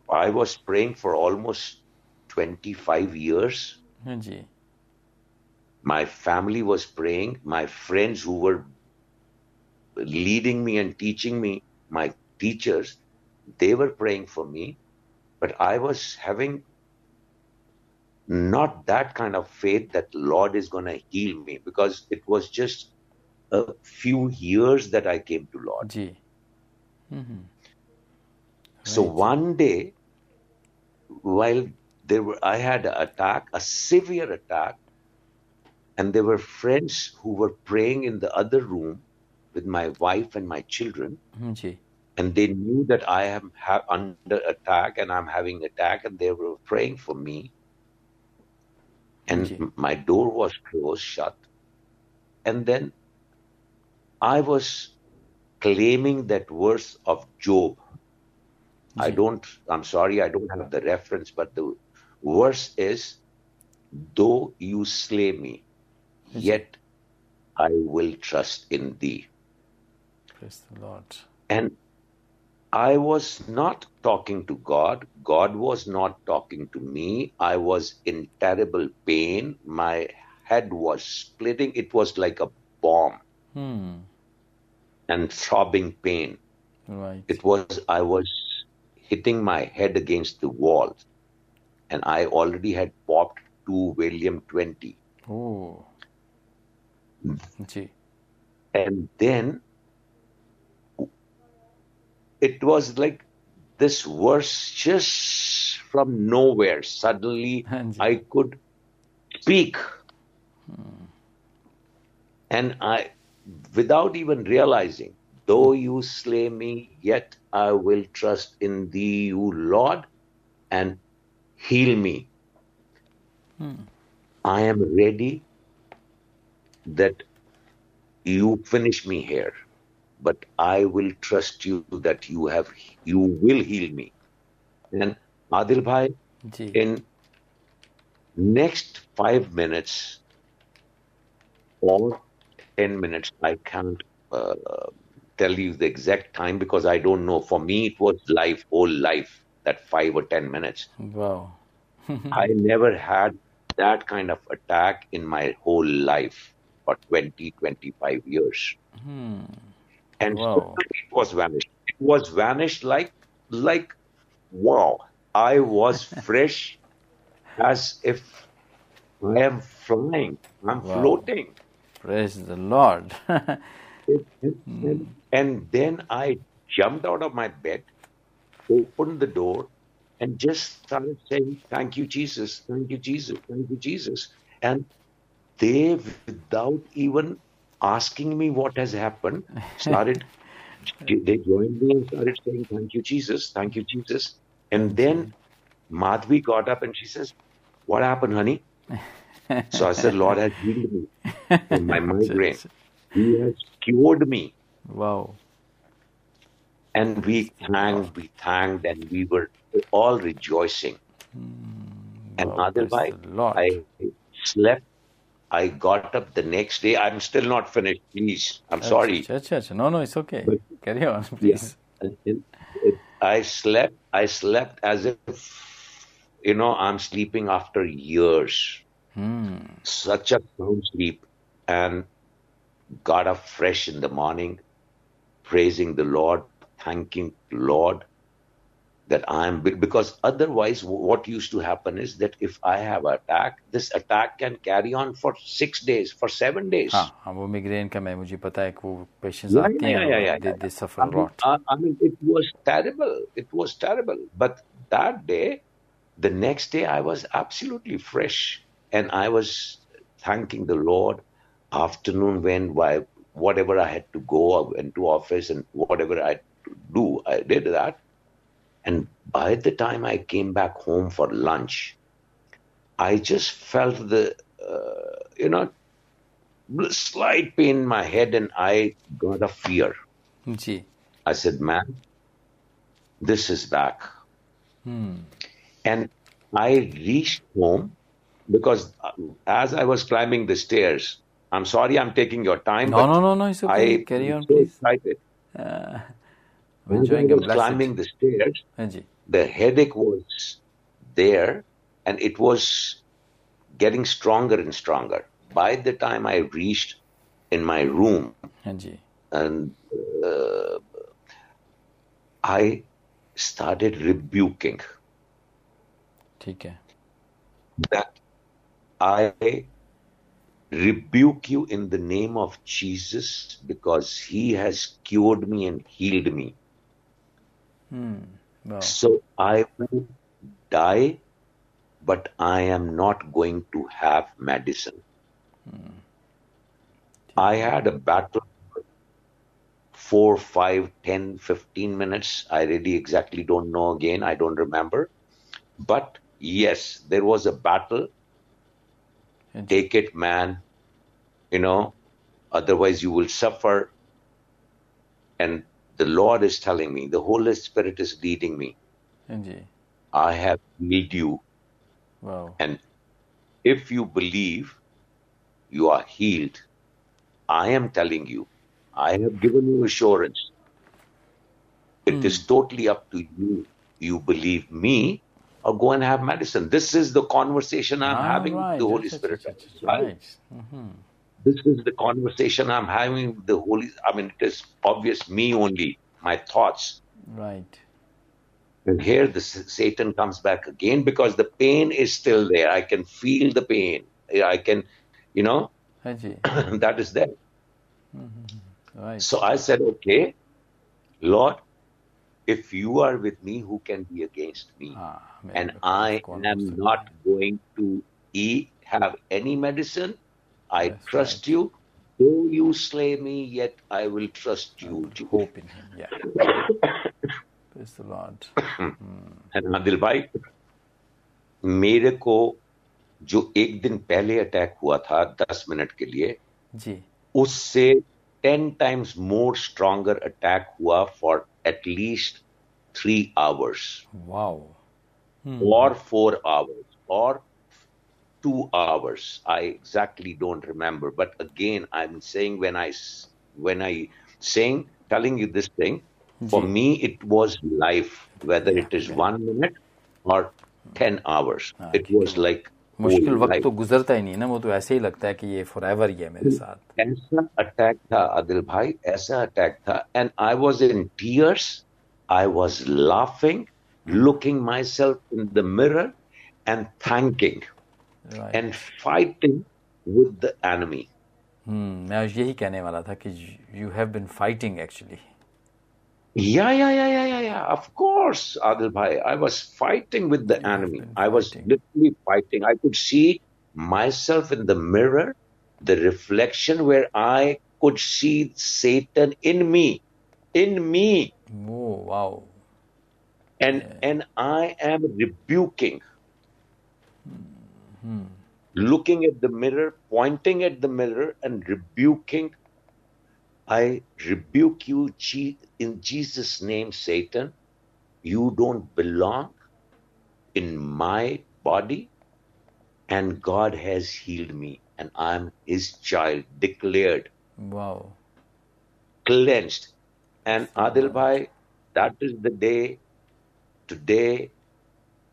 I was praying for almost 25 years.
हाँ जी।
My family was praying. My friends who were leading me and teaching me, my teachers, they were praying for me, but I was having not that kind of faith that Lord is going to heal me because it was just a few years that I came to Lord.
Mm-hmm. Right.
So one day, while there were, I had an attack, a severe attack, and there were friends who were praying in the other room with my wife and my children.
Mm-hmm.
And they knew that I am ha- under attack and I'm having attack, and they were praying for me. And
mm-hmm.
my door was closed, shut. And then I was claiming that verse of Job. I don't, I'm sorry, I don't have the reference, but the verse is, though you slay me, yet I will trust in thee
praise the Lord
And I was not talking to God. God was not talking to me. I was in terrible pain. My head was splitting. It was like a bomb
hmm
and throbbing pain.
right
It was, I was hitting my head against the wall. And I already had popped two Valium 20.
oh ji
And then it was like this verse just from nowhere. Suddenly I could speak. And I, without even realizing, though you slay me, yet I will trust in thee, you Lord, and heal me.
hmm
I am ready that you finish me here, but I will trust you that you have, you will heal me. And Adil Bhai, in next five minutes or 10 minutes, I can't uh, tell you the exact time because I don't know. For me, it was life, whole life, that five or 10 minutes.
wow
I never had that kind of attack in my whole life for 20, 25 years.
hmm
And it was vanished. It was vanished like, like, wow. I was fresh as if I am flying. I'm
wow
floating.
praise the Lord
and, hmm. and then I jumped out of my bed, opened the door, and just started saying, Thank you, Jesus. Thank you, Jesus. Thank you, Jesus. And they, without even asking me what has happened, started, they joined me and started saying, Thank you, Jesus. Thank you, Jesus. And then Madhvi got up and she says, What happened, honey? So I said, Lord has healed me from my migraine. He has cured me.
wow
And we thanked, we thanked, and we were all rejoicing. And
wow
otherwise, I slept. I got up the next day. I'm still not finished. Please, I'm sorry.
Achha, achha. No, no, it's okay.
But,
Carry on, please.
Yeah. I slept. I slept as if you know I'm sleeping after years.
Hmm.
Such a sound sleep, and got up fresh in the morning, praising the Lord, thanking Lord that I am because otherwise what used to happen is that if I have an attack, this attack can carry on for six days, for seven days.
हाँ हाँ वो migraine का मैं मुझे पता है कि वो पेशेंट्स
Yeah,
आते
yeah,
हैं
yeah, yeah,
और they
yeah.
They
I
suffer
mean,
lot
I, I mean, it was terrible. It was terrible. But that day, the next day, I was absolutely fresh, and I was thanking the Lord. Afternoon, when why whatever I had to go, I went to office, and whatever I had to do, I did that. and by the time I came back home for lunch, I just felt the, uh, you know, slight pain in my head, and I got a fear.
Ji
I said, man, this is back.
hmm
And I reached home because uh, as I was climbing the stairs, I'm sorry I'm taking your time,
no
but
no no no it's okay
I
carry on
so
please
excited.
uh, I'm
As I was climbing the stairs, the headache was there and it was getting stronger and stronger. By the time I reached in my room, and uh, I started rebuking that I rebuke you in the name of Jesus because he has cured me and healed me
hmm wow
So I will die, but I am not going to have medicine. I had a battle four, five, ten, fifteen minutes. I really exactly don't know again. I don't remember. But yes, there was a battle. Take it, man. You know, otherwise you will suffer. And the Lord is telling me, the Holy Spirit is leading me.
Indeed.
I have need you.
Wow.
And if you believe you are healed, I am telling you, I have given you assurance. It is totally up to you. You believe me or go and have medicine. This is the conversation I'm
Ah,
having
right.
with the Holy Spirit. Right?
Right. Mhm
this is the conversation I'm having with the Holy. I mean, it is obvious me only, my thoughts.
Right.
And here the Satan comes back again because the pain is still there. I can feel the pain. I can, you know, that is there. Mm-hmm.
Right.
So I said, okay, Lord, if you are with me, who can be against me?
Ah,
and I am not going to eat, have any medicine I
That's
trust
right.
you. Though you slay me, yet I will trust you.
है? hope in him yeah praise the Lord
And Adil भाई मेरे को जो एक दिन पहले attack हुआ था दस मिनट के लिए
जी
उससे ten times more stronger attack हुआ for at least three hours
wow
or four hours or two hours. I exactly don't remember. But again, I'm saying when I s- when I saying telling you this thing, for
ji.
me it was life. Whether it is one minute or ten hours,
हाँ,
it was
क्योंकि
like
मुश्किल
whole
वक्त
life.
तो गुजरता ही नहीं ना वो तो ऐसे ही लगता है कि ये फॉरएवर ही है मेरे साथ
ऐसा अटैक था आदिल भाई ऐसा अटैक था and I was in tears I was laughing looking myself in the mirror and thanking
right
and fighting with the enemy.
हम्म मैं यही कहने वाला था कि you have been fighting actually
Yeah, yeah, yeah, yeah, yeah, yeah. Of course, Adil Bhai. I was fighting with the
You have
enemy.
been
I was
fighting.
literally fighting. I could see myself in the mirror, the reflection where I could see Satan in me, in me,
वो wow
and and I am rebuking. Hmm. Looking at the mirror, pointing at the mirror, and rebuking. I rebuke you in Jesus' name, Satan. You don't belong in my body, and God has healed me, and I'm His child, declared,
Wow.
cleansed. And Adil Bhai, that is the day. Today,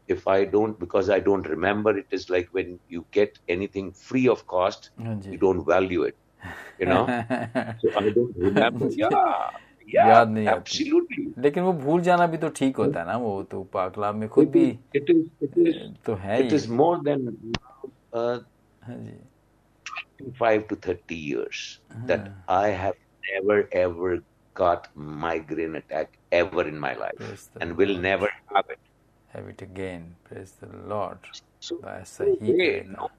if I don't, because I don't remember, it is like when you get anything free of cost,
हाँ जी
you don't value it. You know. So I don't remember. Yeah, yeah,
याद नहीं आती।
absolutely.
लेकिन वो भूल जाना भी तो ठीक होता है ना वो तो पाकलाब में खुद
It
भी
is, it is, it is,
तो है
it
he
is more than uh,
हाँ जी
25 to 30 years that I have never ever got migraine attack ever in my life
Praise the
and will
Lord.
never have it.
have it again. Praise the Lord.
So, no way, no,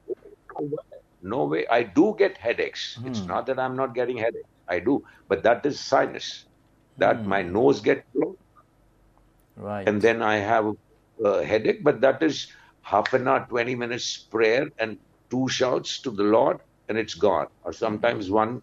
no, way. I do get headaches.
Hmm.
It's not that I'm not getting headaches. I do, but that is sinus. That hmm. my nose gets blocked.
Right.
And then I have a headache, but that is half an hour, 20 minutes prayer and two shouts to the Lord, and it's gone. Or sometimes one,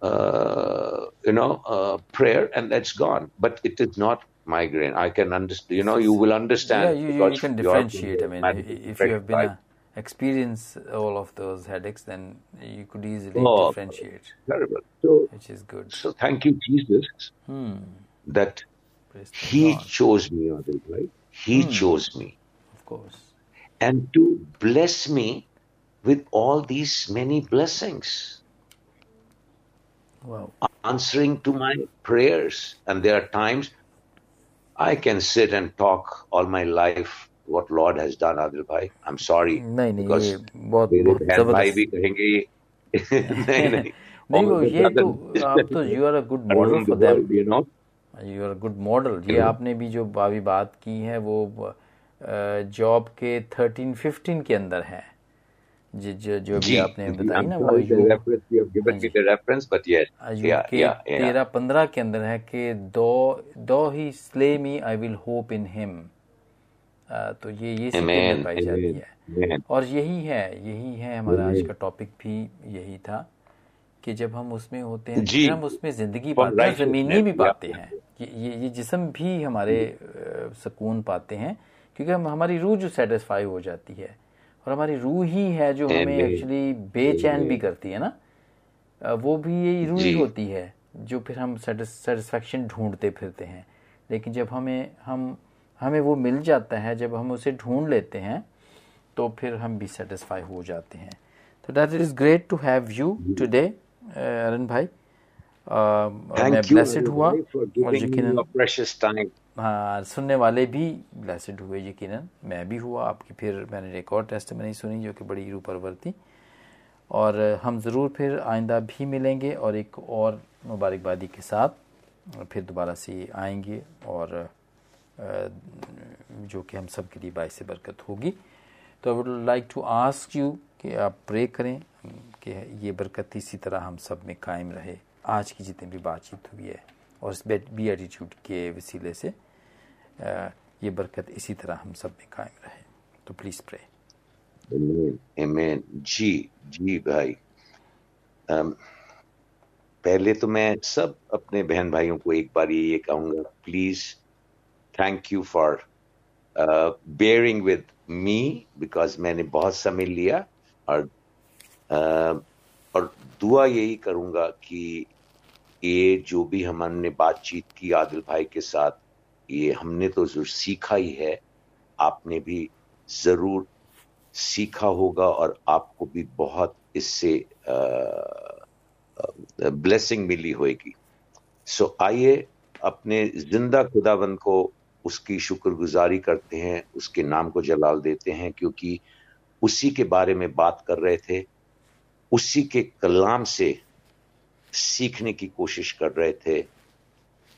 uh, you know, uh, prayer and that's gone. But it is not migraine. I can understand, you know, you will understand.
yeah you, you, you can differentiate I mean if you have been
right?
a, experience all of those headaches then you could easily
Oh.
differentiate
Terrible. So,
which is good
so thank you, Jesus,
hmm
that
praise
He chose me, right? He chose me.
of course
and to bless me with all these many blessings,
wow
answering to my prayers. And there are times I can sit and talk all my life what Lord has done, Adil Bhai. I'm sorry.
नहीं नहीं
because
ये बहुत
मेरे
बहुत
बहन भाई
जबरदस्त
भी कहेंगे नहीं नहीं
नहीं
all
वो
the
ये तो
brothers
आप तो you are a good model
around the
for them
world, you know.
You are good model ये आपने भी जो अभी बात की है वो जॉब के थर्टीन फिफ्टीन के अंदर है जो जो जो भी आपने बताई ना वो
you have given
हाँ
yeah yeah
तेरह पंद्रह के अंदर है कि though though he slay me I will hope in him तो ये ये
amen
पाई जाती है।
amen
और यही है यही है हमारा आज का टॉपिक भी यही था कि जब हम उसमें होते हैं
जी।
हम उसमें ज़िंदगी पाते हैं जमीनी भी पाते हैं। ये ये ये जिस्म भी हमारे सुकून पाते हैं क्योंकि हम हमारी रूह जो सेटिस्फाई हो जाती है और हमारी रूह ही है जो हमें एक्चुअली बेचैन भी करती है ना? वो भी यही रूह ही होती है जो फिर हम सेटिस्फेक्शन ढूंढते फिरते हैं। लेकिन जब हमें हम हमें वो मिल जाता है जब हम उसे ढूंढ लेते हैं तो फिर हम भी सेटिस्फाई हो जाते हैं। तो that is great to have you today Arun भाई। मैं ब्लेसड हुआ और
time.
हाँ सुनने वाले भी ब्लेसड हुए यकीनन। मैं भी हुआ आपकी फिर मैंने एक और टेस्ट में नहीं सुनी जो कि बड़ी रूपरवर थी। और हम ज़रूर फिर आइंदा भी मिलेंगे और एक और मुबारकबादी के साथ फिर दोबारा से आएँगे और जो कि हम सब के लिए बायस बरकत होगी। तो I would like to ask you कि आप प्रे करें कि ये बरकत इसी तरह हम सब में कायम रहे। आज की जितनी भी बातचीत हुई है और इस बी एटीट्यूड के वसीले से ये बरकत इसी तरह हम सब में कायम रहे। तो प्लीज़ प्रे
जी जी भाई। पहले तो मैं सब अपने बहन भाइयों को एक बार ये कहूँगा please thank you for bearing with me because मैंने बहुत समय लिया और uh, और दुआ यही करूँगा कि ये जो भी हमने बातचीत की आदिल भाई के साथ, ये हमने तो जो सीखा ही है। आपने भी ज़रूर सीखा होगा और आपको भी बहुत इससे ब्लेसिंग मिली होगी। सो आइए, अपने ज़िंदा खुदाबंद को उसकी शुक्रगुजारी करते हैं, उसके नाम को जलाल देते हैं, क्योंकि उसी के बारे में बात कर रहे थे, उसी के कलाम से सीखने की कोशिश कर रहे थे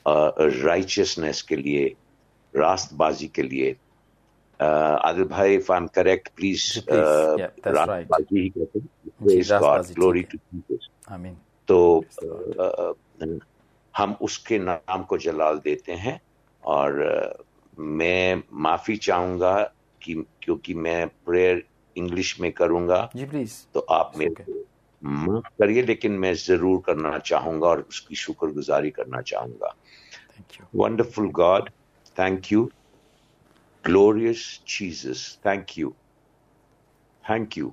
राइचियसनेस के लिए रास्तबाजी के लिए। आदिल भाई
if I am correct please
रास्तबाजी ही कहते ग्लोरी टू जीसस तो हम उसके नाम को जलाल देते हैं और मैं माफ़ी चाहूँगा कि क्योंकि मैं प्रेयर इंग्लिश में करूँगा।
जी प्लीज़
तो आप मेरे
ओके
माफ़ करिए लेकिन मैं ज़रूर करना चाहूँगा और उसकी शुक्रगुजारी करना चाहूँगा। Wonderful God thank you glorious Jesus thank you thank you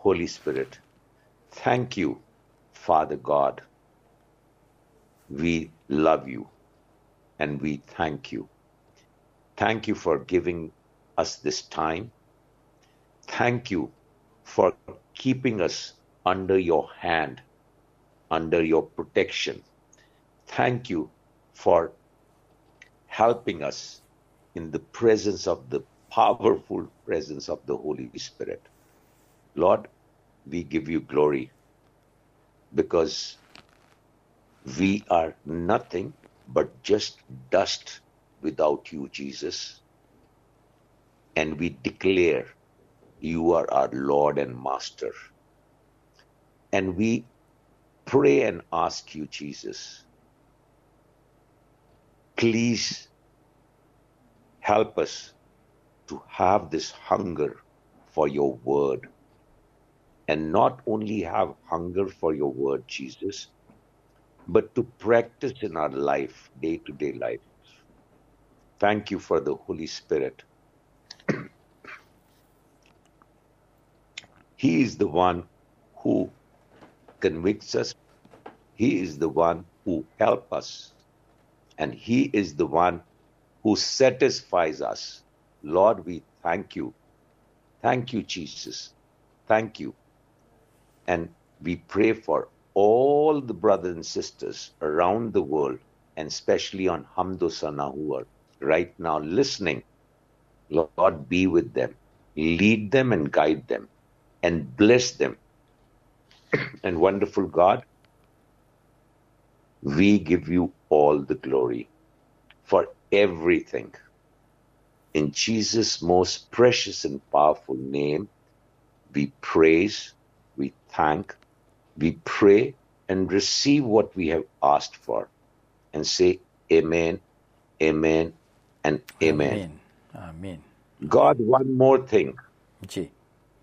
Holy Spirit thank you Father God we love you and we thank you thank you for giving us this time thank you for keeping us under your hand, under your protection. Thank you for helping us in the presence of the powerful presence of the Holy Spirit. Lord, we give you glory because we are nothing but just dust without you, Jesus. And we declare you are our Lord and Master. And we pray and ask you, Jesus, please help us to have this hunger for your word and not only have hunger for your word, Jesus, but to practice in our life, day to day life. Thank you for the Holy Spirit. he is the one who convicts us, He is the one who helps us, and He is the one who satisfies us. Lord, we thank you. Thank you, Jesus. Thank you. And we pray for all the brothers and sisters around the world, and especially on Hamdosana who are right now listening. Lord, be with them, lead them and guide them, and bless them. And wonderful God, we give you all the glory for everything. In Jesus' most precious and powerful name, we praise, we thank, we pray, and receive what we have asked for, and say, Amen, Amen, and Amen.
Amen.
God, one more thing.
जी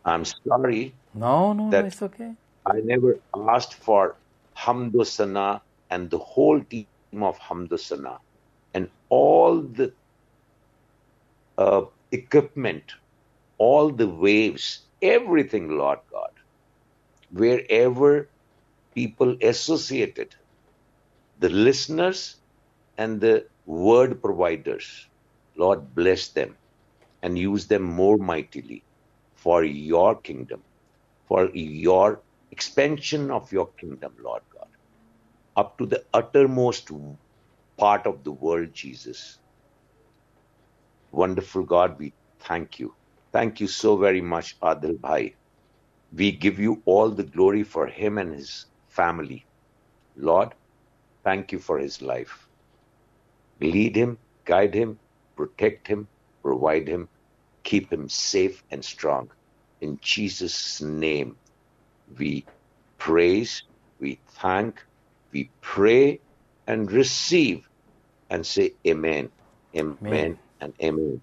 I'm sorry
No, no, no, it's okay.
I never asked for Hamdosana and the whole team of Hamdosana and all the uh, equipment, all the waves, everything, Lord God, wherever people associated, the listeners and the word providers, Lord, bless them and use them more mightily for your kingdom, for your expansion of your kingdom, Lord God, up to the uttermost part of the world, Jesus. Wonderful God, we thank you. Thank you so very much, Adil Bhai. We give you all the glory for him and his family. Lord, thank you for his life. Lead him, guide him, protect him, provide him, keep him safe and strong. In Jesus' name, we praise, we thank, we pray, and receive and say Amen, Amen,
Amen.
and Amen.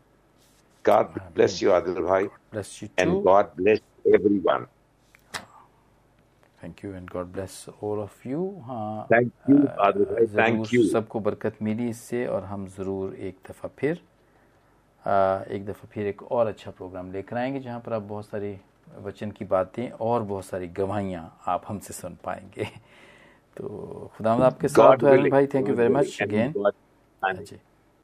God bless you, Adil Bhai,
Bless you
and
too.
God bless everyone.
Thank you and God bless all of you हाँ
Thank you, Adil Bhai.
ज़रूर
Thank you.
सबको बरकत मिली इससे और हम ज़रूर एक दफ़ा फिर आ, एक दफ़ा फिर एक और अच्छा प्रोग्राम लेकर आएंगे जहाँ पर आप बहुत सारी वचन की बातें और बहुत सारी गवाहियाँ आप हमसे सुन पाएँगे। तो खुदा आपके साथ
willing.
भाई thank
you
very
much again
ji.